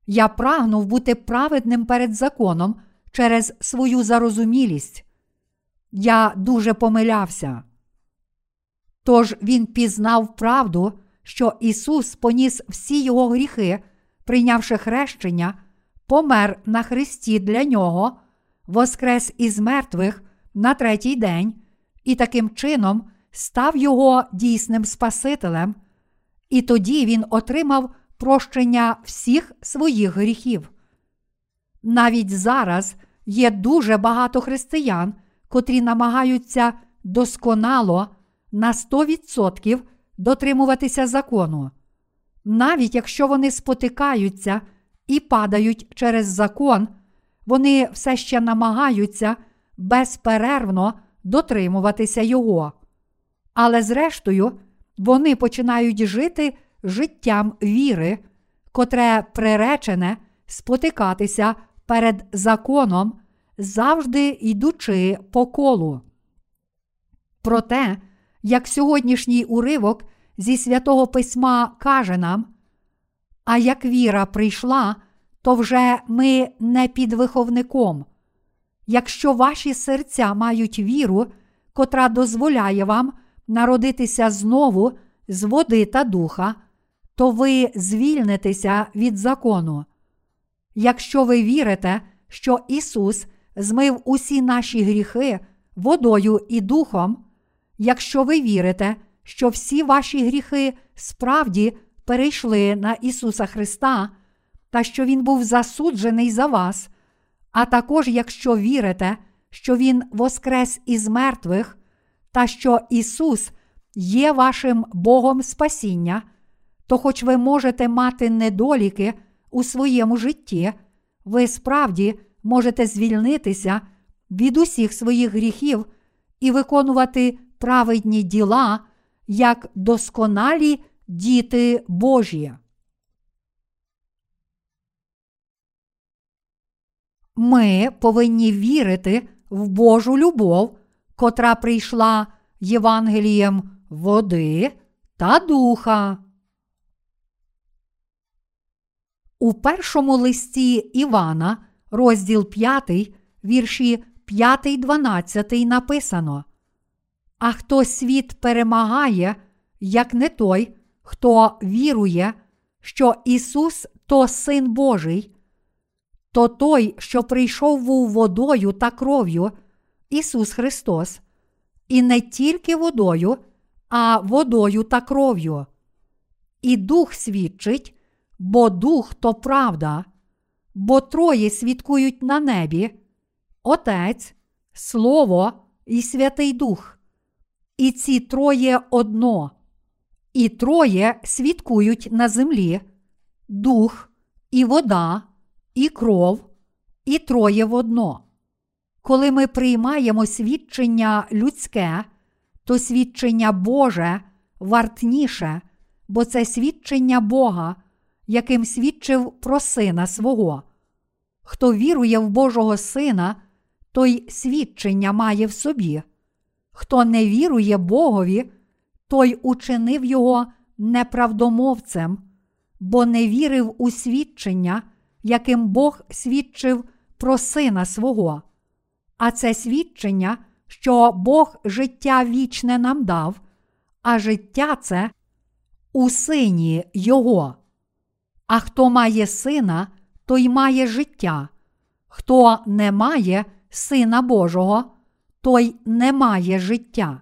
Я прагнув бути праведним перед законом через свою зарозумілість. Я дуже помилявся. Тож він пізнав правду, що Ісус поніс всі його гріхи, прийнявши хрещення, помер на Христі для нього, воскрес із мертвих на третій день і таким чином став його дійсним Спасителем, і тоді він отримав прощення всіх своїх гріхів. Навіть зараз є дуже багато християн, котрі намагаються досконало на 100% дотримуватися закону. Навіть якщо вони спотикаються і падають через закон, вони все ще намагаються безперервно дотримуватися його. Але зрештою, вони починають жити життям віри, котре приречене спотикатися перед законом, завжди йдучи по колу. Проте, як сьогоднішній уривок зі святого письма каже нам, а як віра прийшла, то вже ми не під виховником. Якщо ваші серця мають віру, котра дозволяє вам народитися знову з води та духа, то ви звільнитеся від закону. Якщо ви вірите, що Ісус змив усі наші гріхи водою і духом, якщо ви вірите, що всі ваші гріхи справді перейшли на Ісуса Христа та що Він був засуджений за вас, а також якщо вірите, що Він воскрес із мертвих, та що Ісус є вашим Богом спасіння, то, хоч ви можете мати недоліки у своєму житті, ви справді можете звільнитися від усіх своїх гріхів і виконувати праведні діла як досконалі діти Божі. Ми повинні вірити в Божу любов, котра прийшла Євангелієм води та духа. У першому листі Івана, розділ 5, вірші 5, 12 написано. А хто світ перемагає, як не той, хто вірує, що Ісус то Син Божий, то той, що прийшов був водою та кров'ю, Ісус Христос, і не тільки водою, а водою та кров'ю. І Дух свідчить, бо Дух то правда, бо троє свідкують на небі, Отець, Слово і Святий Дух. І ці троє одно, і троє свідкують на землі, дух, і вода, і кров, і троє в одно. Коли ми приймаємо свідчення людське, то свідчення Боже вартніше, бо це свідчення Бога, яким свідчив про Сина свого. Хто вірує в Божого Сина, той свідчення має в собі. Хто не вірує Богові, той учинив його неправдомовцем, бо не вірив у свідчення, яким Бог свідчив про сина свого. А це свідчення, що Бог життя вічне нам дав, а життя це у сині Його. А хто має сина, той має життя. Хто не має Сина Божого, той не має життя.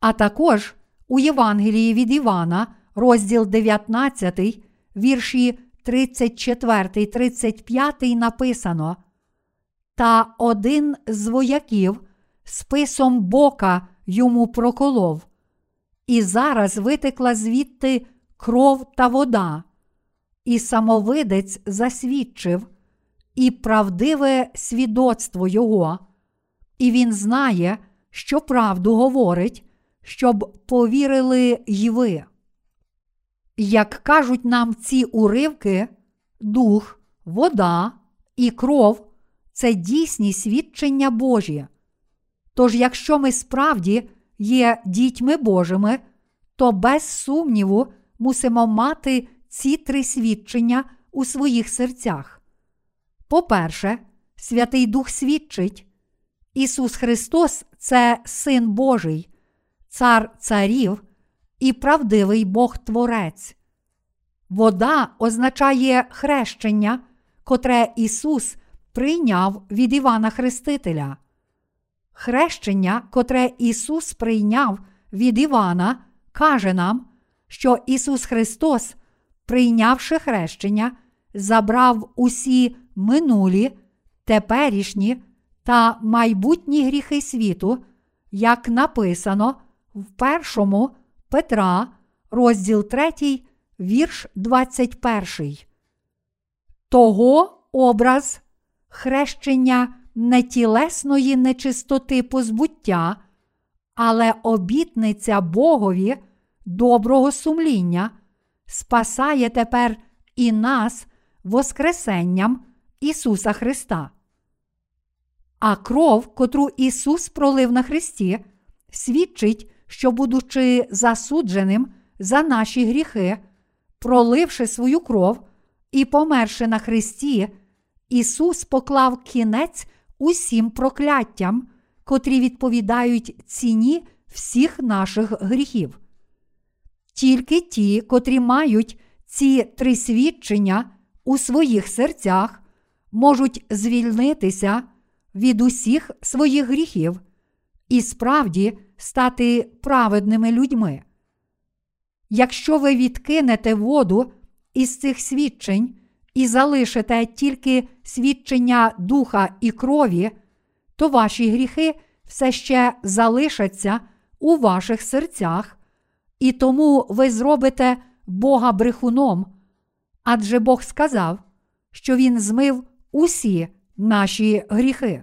А також у Євангелії від Івана, розділ 19, вірші 34, 35 написано. Та один з вояків списом бока йому проколов, і зараз витекла звідти кров та вода, і самовидець засвідчив, і правдиве свідоцтво його, і він знає, що правду говорить, щоб повірили й ви. Як кажуть нам ці уривки, дух, вода і кров це дійсні свідчення Божі. Тож, якщо ми справді є дітьми Божими, то без сумніву мусимо мати ці три свідчення у своїх серцях. По-перше, Святий Дух свідчить, Ісус Христос це Син Божий, Цар Царів і правдивий Бог Творець. Вода означає хрещення, котре Ісус прийняв від Івана Хрестителя. Хрещення, котре Ісус прийняв від Івана, каже нам, що Ісус Христос, прийнявши хрещення, забрав усі минулі, теперішні та майбутні гріхи світу, як написано в першому Петра, розділ 3, вірш 21. Того образ хрещення не тілесної нечистоти позбуття, але обітниця Богові доброго сумління спасає тепер і нас Воскресенням Ісуса Христа. А кров, котру Ісус пролив на Христі, свідчить, що, будучи засудженим за наші гріхи, проливши свою кров і померши на Христі, Ісус поклав кінець усім прокляттям, котрі відповідають ціні всіх наших гріхів. Тільки ті, котрі мають ці три свідчення у своїх серцях, можуть звільнитися від усіх своїх гріхів і справді стати праведними людьми. Якщо ви відкинете воду із цих свідчень і залишите тільки свідчення духа і крові, то ваші гріхи все ще залишаться у ваших серцях, і тому ви зробите Бога брехуном, адже Бог сказав, що Він змив усі наші гріхи.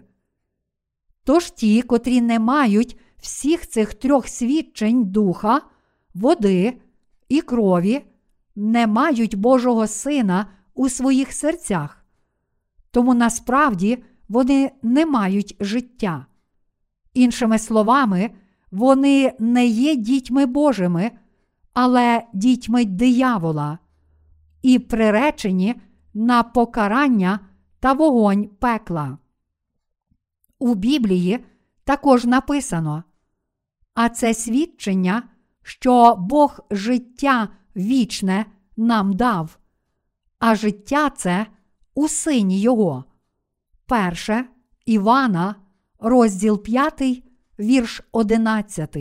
Тож ті, котрі не мають всіх цих трьох свідчень духа, води і крові, не мають Божого Сина у своїх серцях. Тому насправді вони не мають життя. Іншими словами, вони не є дітьми Божими, але дітьми диявола, і приречені на покарання та вогонь пекла. У Біблії також написано, а це свідчення, що Бог життя вічне нам дав, а життя це у сині Його. Перше Івана, розділ 5, вірш 11.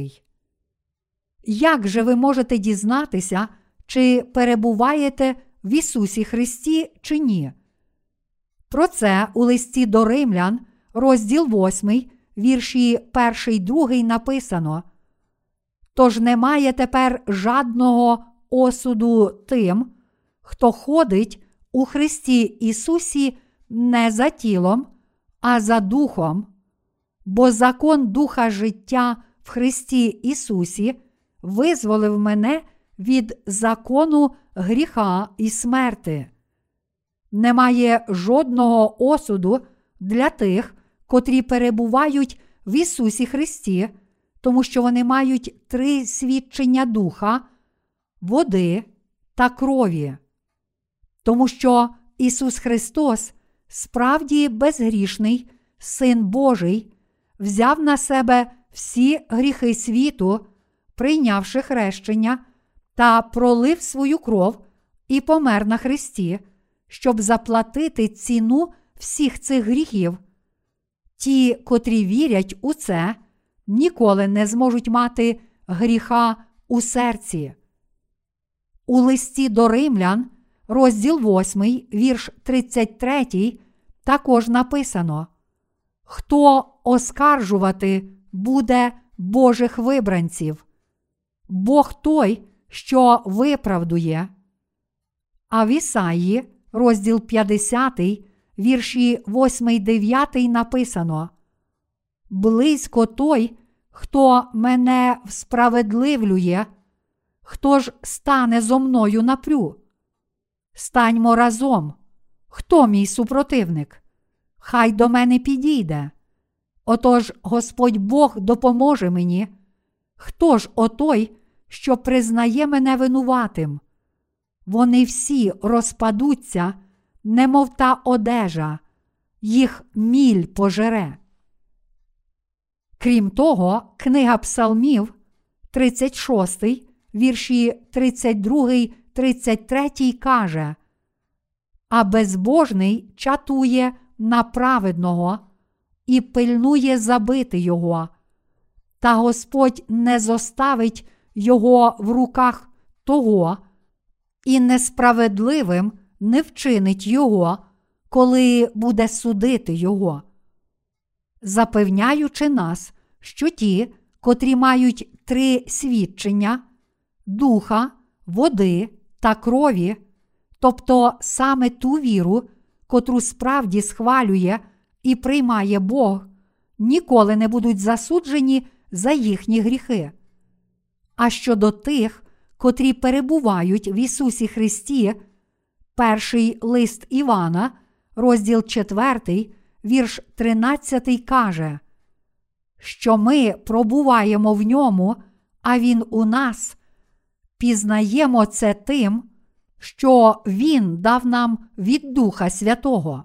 Як же ви можете дізнатися, чи перебуваєте в Ісусі Христі, чи ні? Про це у листі до Римлян, розділ 8, вірші 1, 2 написано. Тож немає тепер жадного осуду тим, хто ходить у Христі Ісусі не за тілом, а за духом, бо закон Духа життя в Христі Ісусі визволив мене від закону гріха і смерти. Немає жодного осуду для тих, котрі перебувають в Ісусі Христі, тому що вони мають три свідчення духа, води та крові. Тому що Ісус Христос, справді безгрішний, Син Божий, взяв на себе всі гріхи світу, прийнявши хрещення та пролив свою кров і помер на Христі, щоб заплатити ціну всіх цих гріхів. Ті, котрі вірять у це, ніколи не зможуть мати гріха у серці. У листі до римлян, розділ 8, вірш 33, також написано: Хто оскаржувати буде Божих вибранців? Бог той, що виправдує. А в Ісаї, розділ 50, вірші 8, 9 написано: Близько той, хто мене всправедливлює, хто ж стане зо мною напрю? Станьмо разом. Хто мій супротивник? Хай до мене підійде. Отож Господь Бог допоможе мені. Хто ж отой, що признає мене винуватим? Вони всі розпадуться, немов та одежа, їх міль пожере. Крім того, книга Псалмів, 36, вірші 32, 33 каже, А безбожний чатує на праведного і пильнує забити його, та Господь не зоставить його в руках того, і несправедливим не вчинить його, коли буде судити його. Запевняючи нас, що ті, котрі мають три свідчення духа, води та крові, тобто саме ту віру, котру справді схвалює і приймає Бог, ніколи не будуть засуджені за їхні гріхи. А щодо тих, котрі перебувають в Ісусі Христі, перший лист Івана, розділ 4, вірш 13 каже, що ми пробуваємо в ньому, а Він у нас, пізнаємо це тим, що Він дав нам від Духа Святого.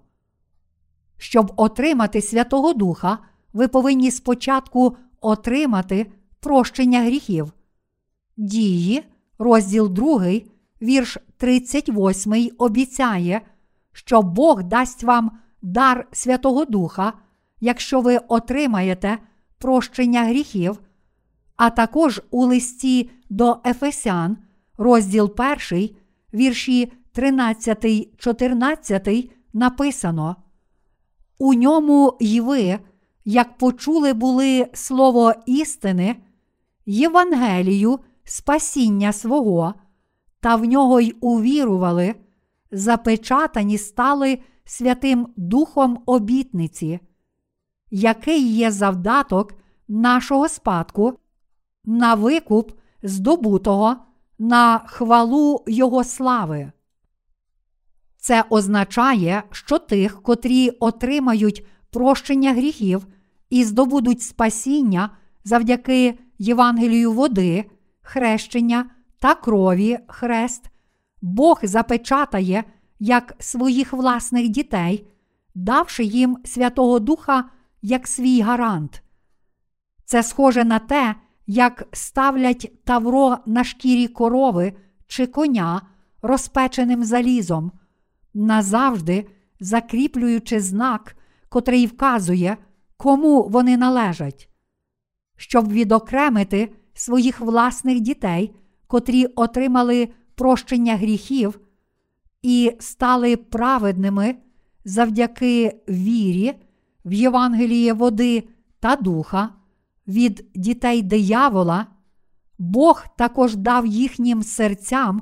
Щоб отримати Святого Духа, ви повинні спочатку отримати прощення гріхів. Дії, розділ 2, вірш 38 обіцяє, що Бог дасть вам дар Святого Духа, якщо ви отримаєте прощення гріхів, а також у листі до Ефесян, розділ 1, вірші 13, 14 написано. У ньому й ви, як почули були слово істини, Євангелію, спасіння свого, та в нього й увірували, запечатані стали Святим Духом обітниці, який є завдаток нашого спадку, на викуп здобутого на хвалу Його слави. Це означає, що тих, котрі отримають прощення гріхів і здобудуть спасіння завдяки Євангелію води, хрещення та крові хрест, Бог запечатає як своїх власних дітей, давши їм Святого Духа як свій гарант. Це схоже на те, як ставлять тавро на шкірі корови чи коня розпеченим залізом, назавжди закріплюючи знак, котрий вказує, кому вони належать, щоб відокремити своїх власних дітей, котрі отримали прощення гріхів і стали праведними завдяки вірі в Євангеліє води та духа від дітей диявола, Бог також дав їхнім серцям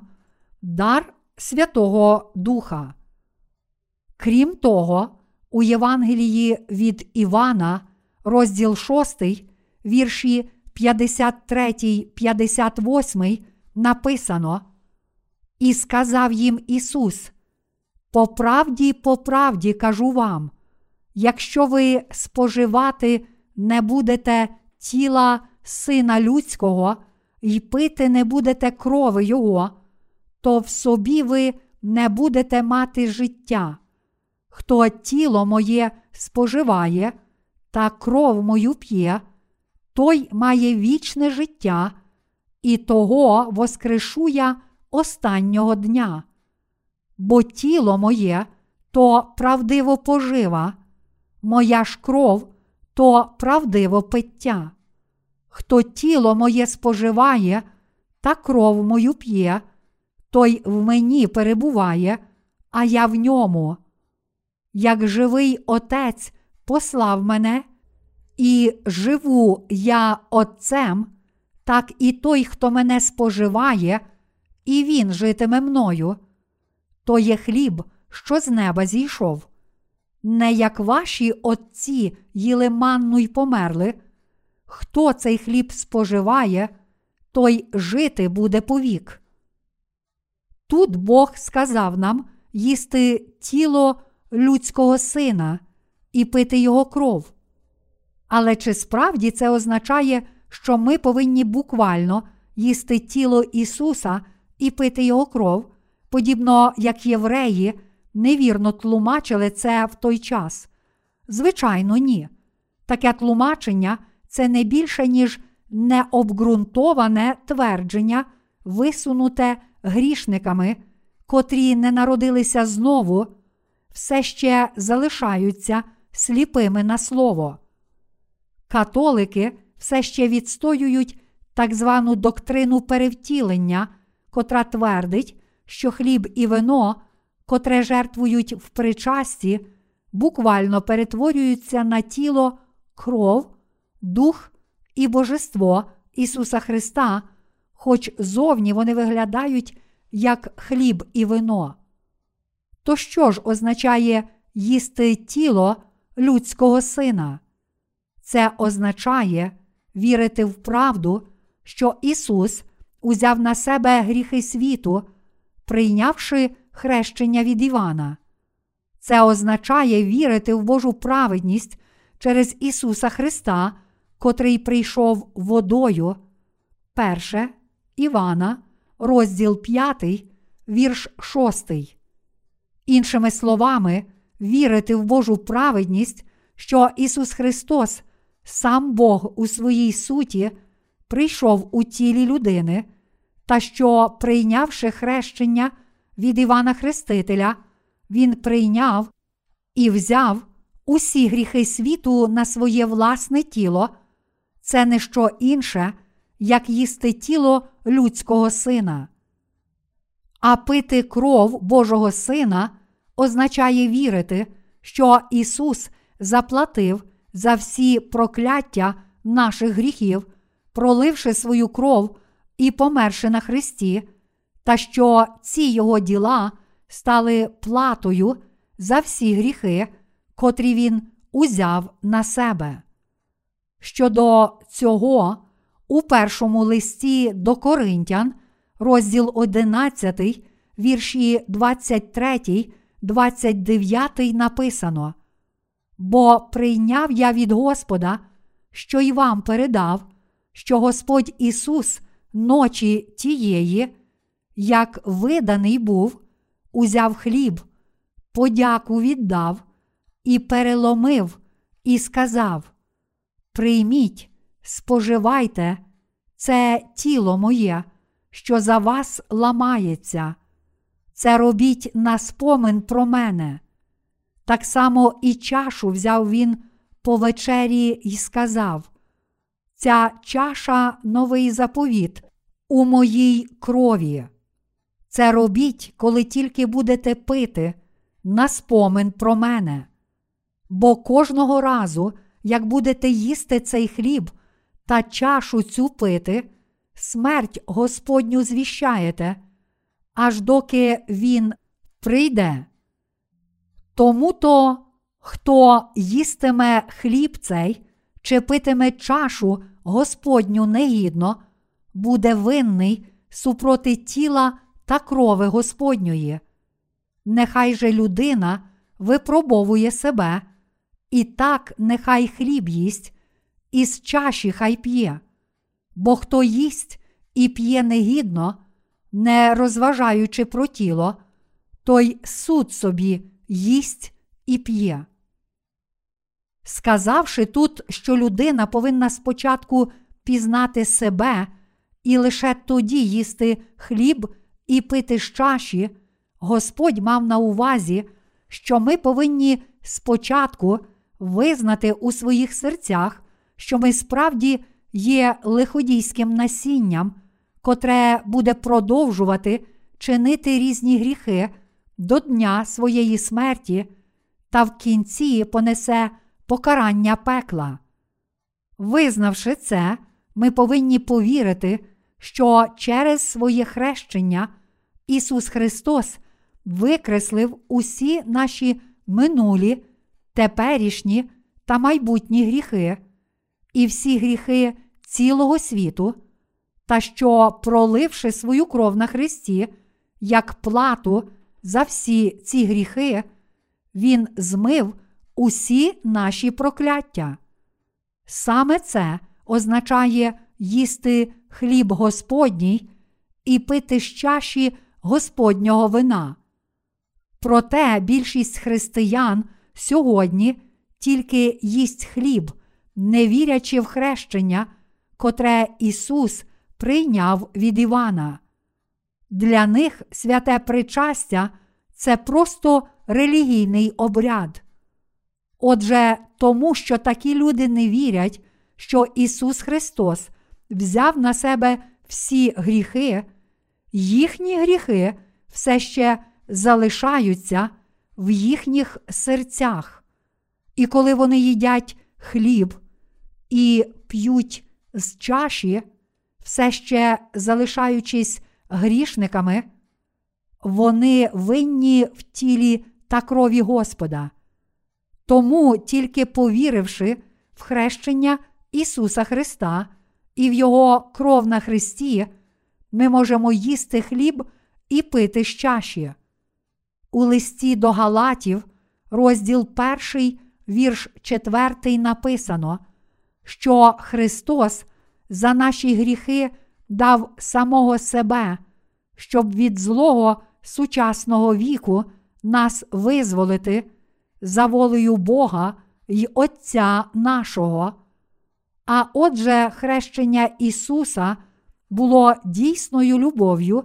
дар Святого Духа. Крім того, у Євангелії від Івана, розділ 6, вірші 53, 58, написано. І сказав їм Ісус: По правді, по правді кажу вам, якщо ви споживати не будете тіла Сина Людського і пити не будете крови Його, то в собі ви не будете мати життя. Хто тіло моє споживає та кров мою п'є, той має вічне життя, і того воскрешу я останнього дня. Бо тіло моє то правдиво пожива, моя ж кров то правдиво пиття. Хто тіло моє споживає та кров мою п'є, той в мені перебуває, а я в ньому. Як живий Отець послав мене, і живу я Отцем, так і той, хто мене споживає, і він житиме мною, то є хліб, що з неба зійшов. Не як ваші отці їли манну й померли. Хто цей хліб споживає, той жити буде повік. Тут Бог сказав нам їсти тіло людського сина і пити його кров. Але чи справді це означає, що ми повинні буквально їсти тіло Ісуса і пити Його кров, подібно як євреї невірно тлумачили це в той час? Звичайно, ні. Таке тлумачення це не більше, ніж необґрунтоване твердження, висунуте грішниками, котрі не народилися знову, все ще залишаються сліпими на слово. Католики все ще відстоюють так звану доктрину перевтілення, котра твердить, що хліб і вино, котре жертвують в причасті, буквально перетворюються на тіло, кров, дух і божество Ісуса Христа, хоч зовні вони виглядають як хліб і вино. То що ж означає їсти тіло людського сина? Це означає вірити в правду, що Ісус узяв на себе гріхи світу, прийнявши хрещення від Івана. Це означає вірити в Божу праведність через Ісуса Христа, котрий прийшов водою. Перше Івана, розділ 5, вірш 6. Іншими словами, вірити в Божу праведність, що Ісус Христос, сам Бог у своїй суті, прийшов у тілі людини, та що, прийнявши хрещення від Івана Хрестителя, Він прийняв і взяв усі гріхи світу на своє власне тіло, це не що інше, як їсти тіло людського сина. А пити кров Божого Сина означає вірити, що Ісус заплатив за всі прокляття наших гріхів, проливши свою кров і померши на Христі, та що ці Його діла стали платою за всі гріхи, котрі Він узяв на себе. Щодо цього, у першому листі до Коринтян, розділ 11, вірші 23, 29 написано: Бо прийняв я від Господа, що й вам передав, що Господь Ісус ночі тієї, як виданий був, узяв хліб, подяку віддав і переломив, і сказав: Прийміть, споживайте, це тіло моє, що за вас ламається. Це робіть на спомин про мене. Так само і чашу взяв він по вечері і сказав: Ця чаша новий заповіт у моїй крові. Це робіть, коли тільки будете пити, на спомин про мене. Бо кожного разу, як будете їсти цей хліб та чашу цю пити, смерть Господню звіщаєте, аж доки Він прийде. Тому то, хто їстиме хліб цей чи питиме чашу Господню негідно, буде винний супроти тіла та крови Господньої. Нехай же людина випробовує себе, і так нехай хліб їсть, і з чаші хай п'є. Бо хто їсть і п'є негідно, не розважаючи про тіло, той суд собі їсть і п'є. Сказавши тут, що людина повинна спочатку пізнати себе і лише тоді їсти хліб і пити з чаші, Господь мав на увазі, що ми повинні спочатку визнати у своїх серцях, що ми справді є лиходійським насінням, котре буде продовжувати чинити різні гріхи до дня своєї смерті, та в кінці понесе покарання пекла. Визнавши це, ми повинні повірити, що через своє хрещення Ісус Христос викреслив усі наші минулі, теперішні та майбутні гріхи, і всі гріхи цілого світу, та що, проливши свою кров на Христі, як плату за всі ці гріхи, Він змив усі наші прокляття. Саме це означає їсти хліб Господній і пити з чаші Господнього вина. Проте більшість християн сьогодні тільки їсть хліб, не вірячи в хрещення, котре Ісус прийняв від Івана. Для них святе причастя це просто релігійний обряд. Отже, тому що такі люди не вірять, що Ісус Христос взяв на себе всі гріхи, їхні гріхи все ще залишаються в їхніх серцях. І коли вони їдять хліб і п'ють з чаші, все ще залишаючись грішниками, вони винні в тілі та крові Господа. Тому, тільки повіривши в хрещення Ісуса Христа і в Його кров на Христі, ми можемо їсти хліб і пити з чаші. У листі до Галатів, розділ 1, вірш 4 написано, що Христос за наші гріхи дав самого себе, щоб від злого сучасного віку нас визволити за волею Бога й Отця нашого. А отже, хрещення Ісуса було дійсною любов'ю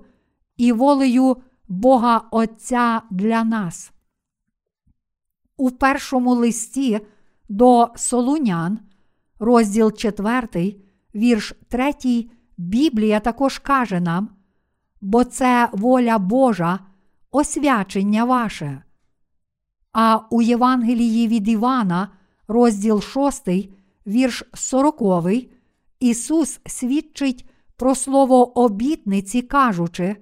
і волею Бога Отця для нас. У першому листі до Солунян, розділ 4, вірш 3, Біблія також каже нам: бо це воля Божа, освячення ваше. А у Євангелії від Івана, розділ 6, вірш 40, Ісус свідчить про слово обітниці, кажучи: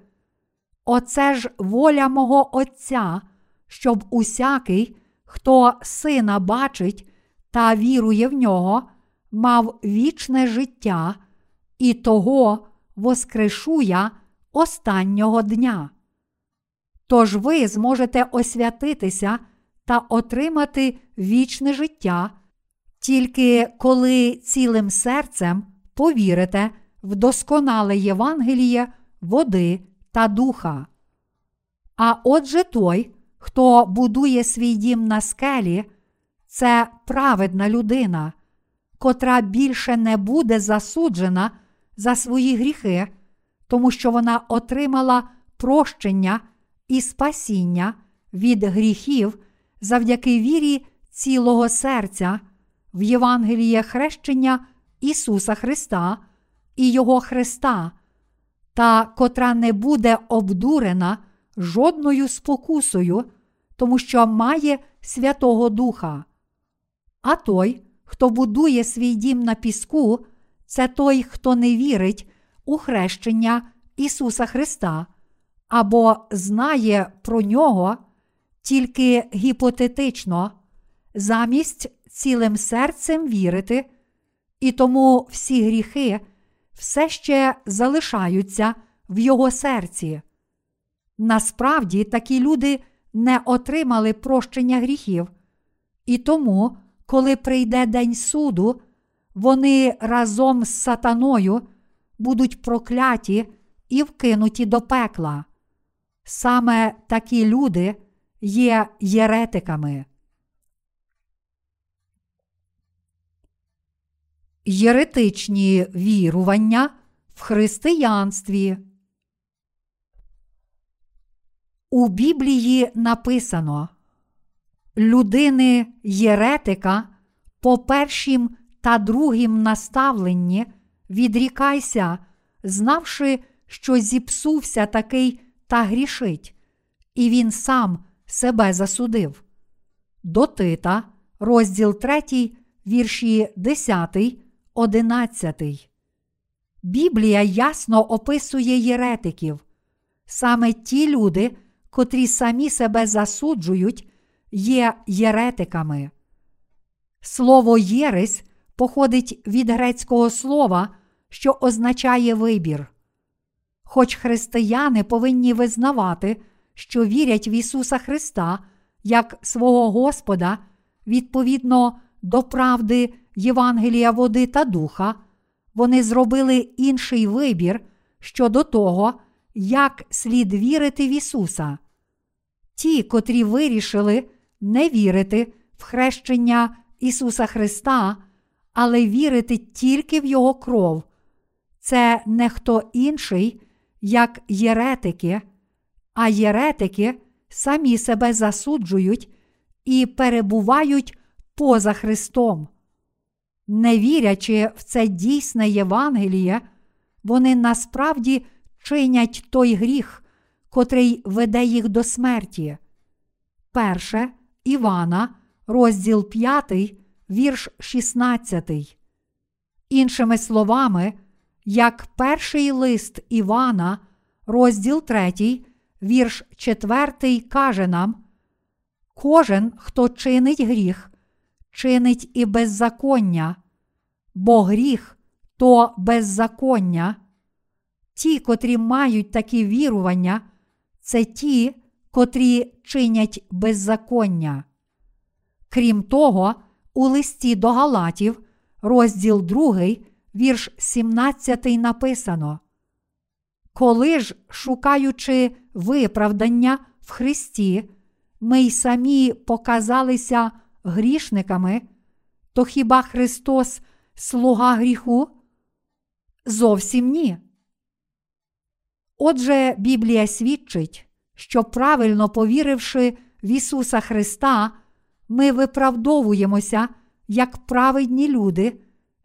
Оце ж воля мого Отця, щоб усякий, хто сина бачить та вірує в нього, мав вічне життя, і того воскрешу я останнього дня. Тож ви зможете освятитися та отримати вічне життя, тільки коли цілим серцем повірите в досконале Євангеліє води та духа. А отже той, хто будує свій дім на скелі, це праведна людина, котра більше не буде засуджена за свої гріхи, тому що вона отримала прощення і спасіння від гріхів завдяки вірі цілого серця в Євангеліє хрещення Ісуса Христа і Його Христа, та котра не буде обдурена жодною спокусою, тому що має Святого Духа. А той, хто будує свій дім на піску, це той, хто не вірить у хрещення Ісуса Христа або знає про нього тільки гіпотетично, замість цілим серцем вірити, і тому всі гріхи все ще залишаються в його серці. Насправді такі люди не отримали прощення гріхів, і тому, коли прийде день суду, вони разом з сатаною будуть прокляті і вкинуті до пекла. Саме такі люди є єретиками. Єретичні вірування в християнстві. У Біблії написано людини єретика по першім та другим наставленні відрікайся, знавши, що зіпсувся такий та грішить, і він сам себе засудив. До Тита, розділ 3, вірші 10, 11. Біблія ясно описує єретиків. Саме ті люди, котрі самі себе засуджують, є єретиками. Слово єресь походить від грецького слова, що означає вибір. Хоч християни повинні визнавати, що вірять в Ісуса Христа як свого Господа відповідно до правди Євангелія води та духа, вони зробили інший вибір щодо того, як слід вірити в Ісуса. Ті, котрі вирішили не вірити в хрещення Ісуса Христа, але вірити тільки в Його кров, це не хто інший, як єретики, а єретики самі себе засуджують і перебувають поза Христом. Не вірячи в це дійсне Євангеліє, вони насправді чинять той гріх, котрий веде їх до смерті. Перше Івана, розділ 5, вірш 16. Іншими словами, як перший лист Івана, розділ 3, вірш 4 каже нам: Кожен, хто чинить гріх, чинить і беззаконня, бо гріх то беззаконня. Ті, котрі мають такі вірування, це ті, котрі чинять беззаконня. Крім того, у листі до Галатів, розділ 2, вірш 17 написано. Коли ж, шукаючи виправдання в Христі, ми й самі показалися грішниками, то хіба Христос слуга гріху? Зовсім ні. Отже, Біблія свідчить, що правильно повіривши в Ісуса Христа, ми виправдовуємося як праведні люди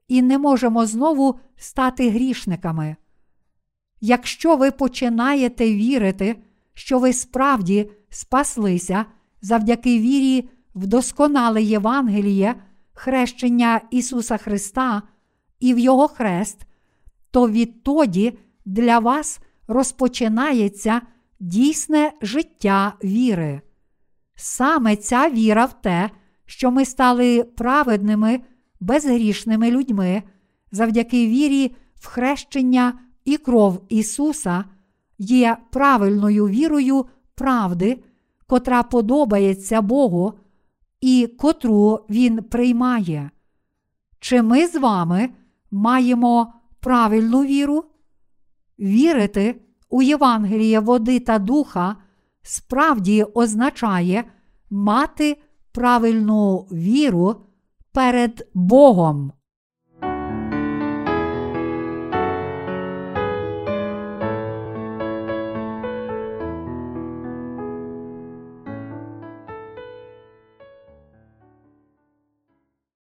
і не можемо знову стати грішниками. Якщо ви починаєте вірити, що ви справді спаслися завдяки вірі в досконале Євангеліє, хрещення Ісуса Христа і в Його хрест, то відтоді для вас розпочинається дійсне життя віри. Саме ця віра в те, що ми стали праведними, безгрішними людьми, завдяки вірі в хрещення і кров Ісуса, є правильною вірою правди, котра подобається Богу і котру Він приймає. Чи ми з вами маємо правильну віру? Вірити у Євангеліє води та духа справді означає мати правильну віру перед Богом.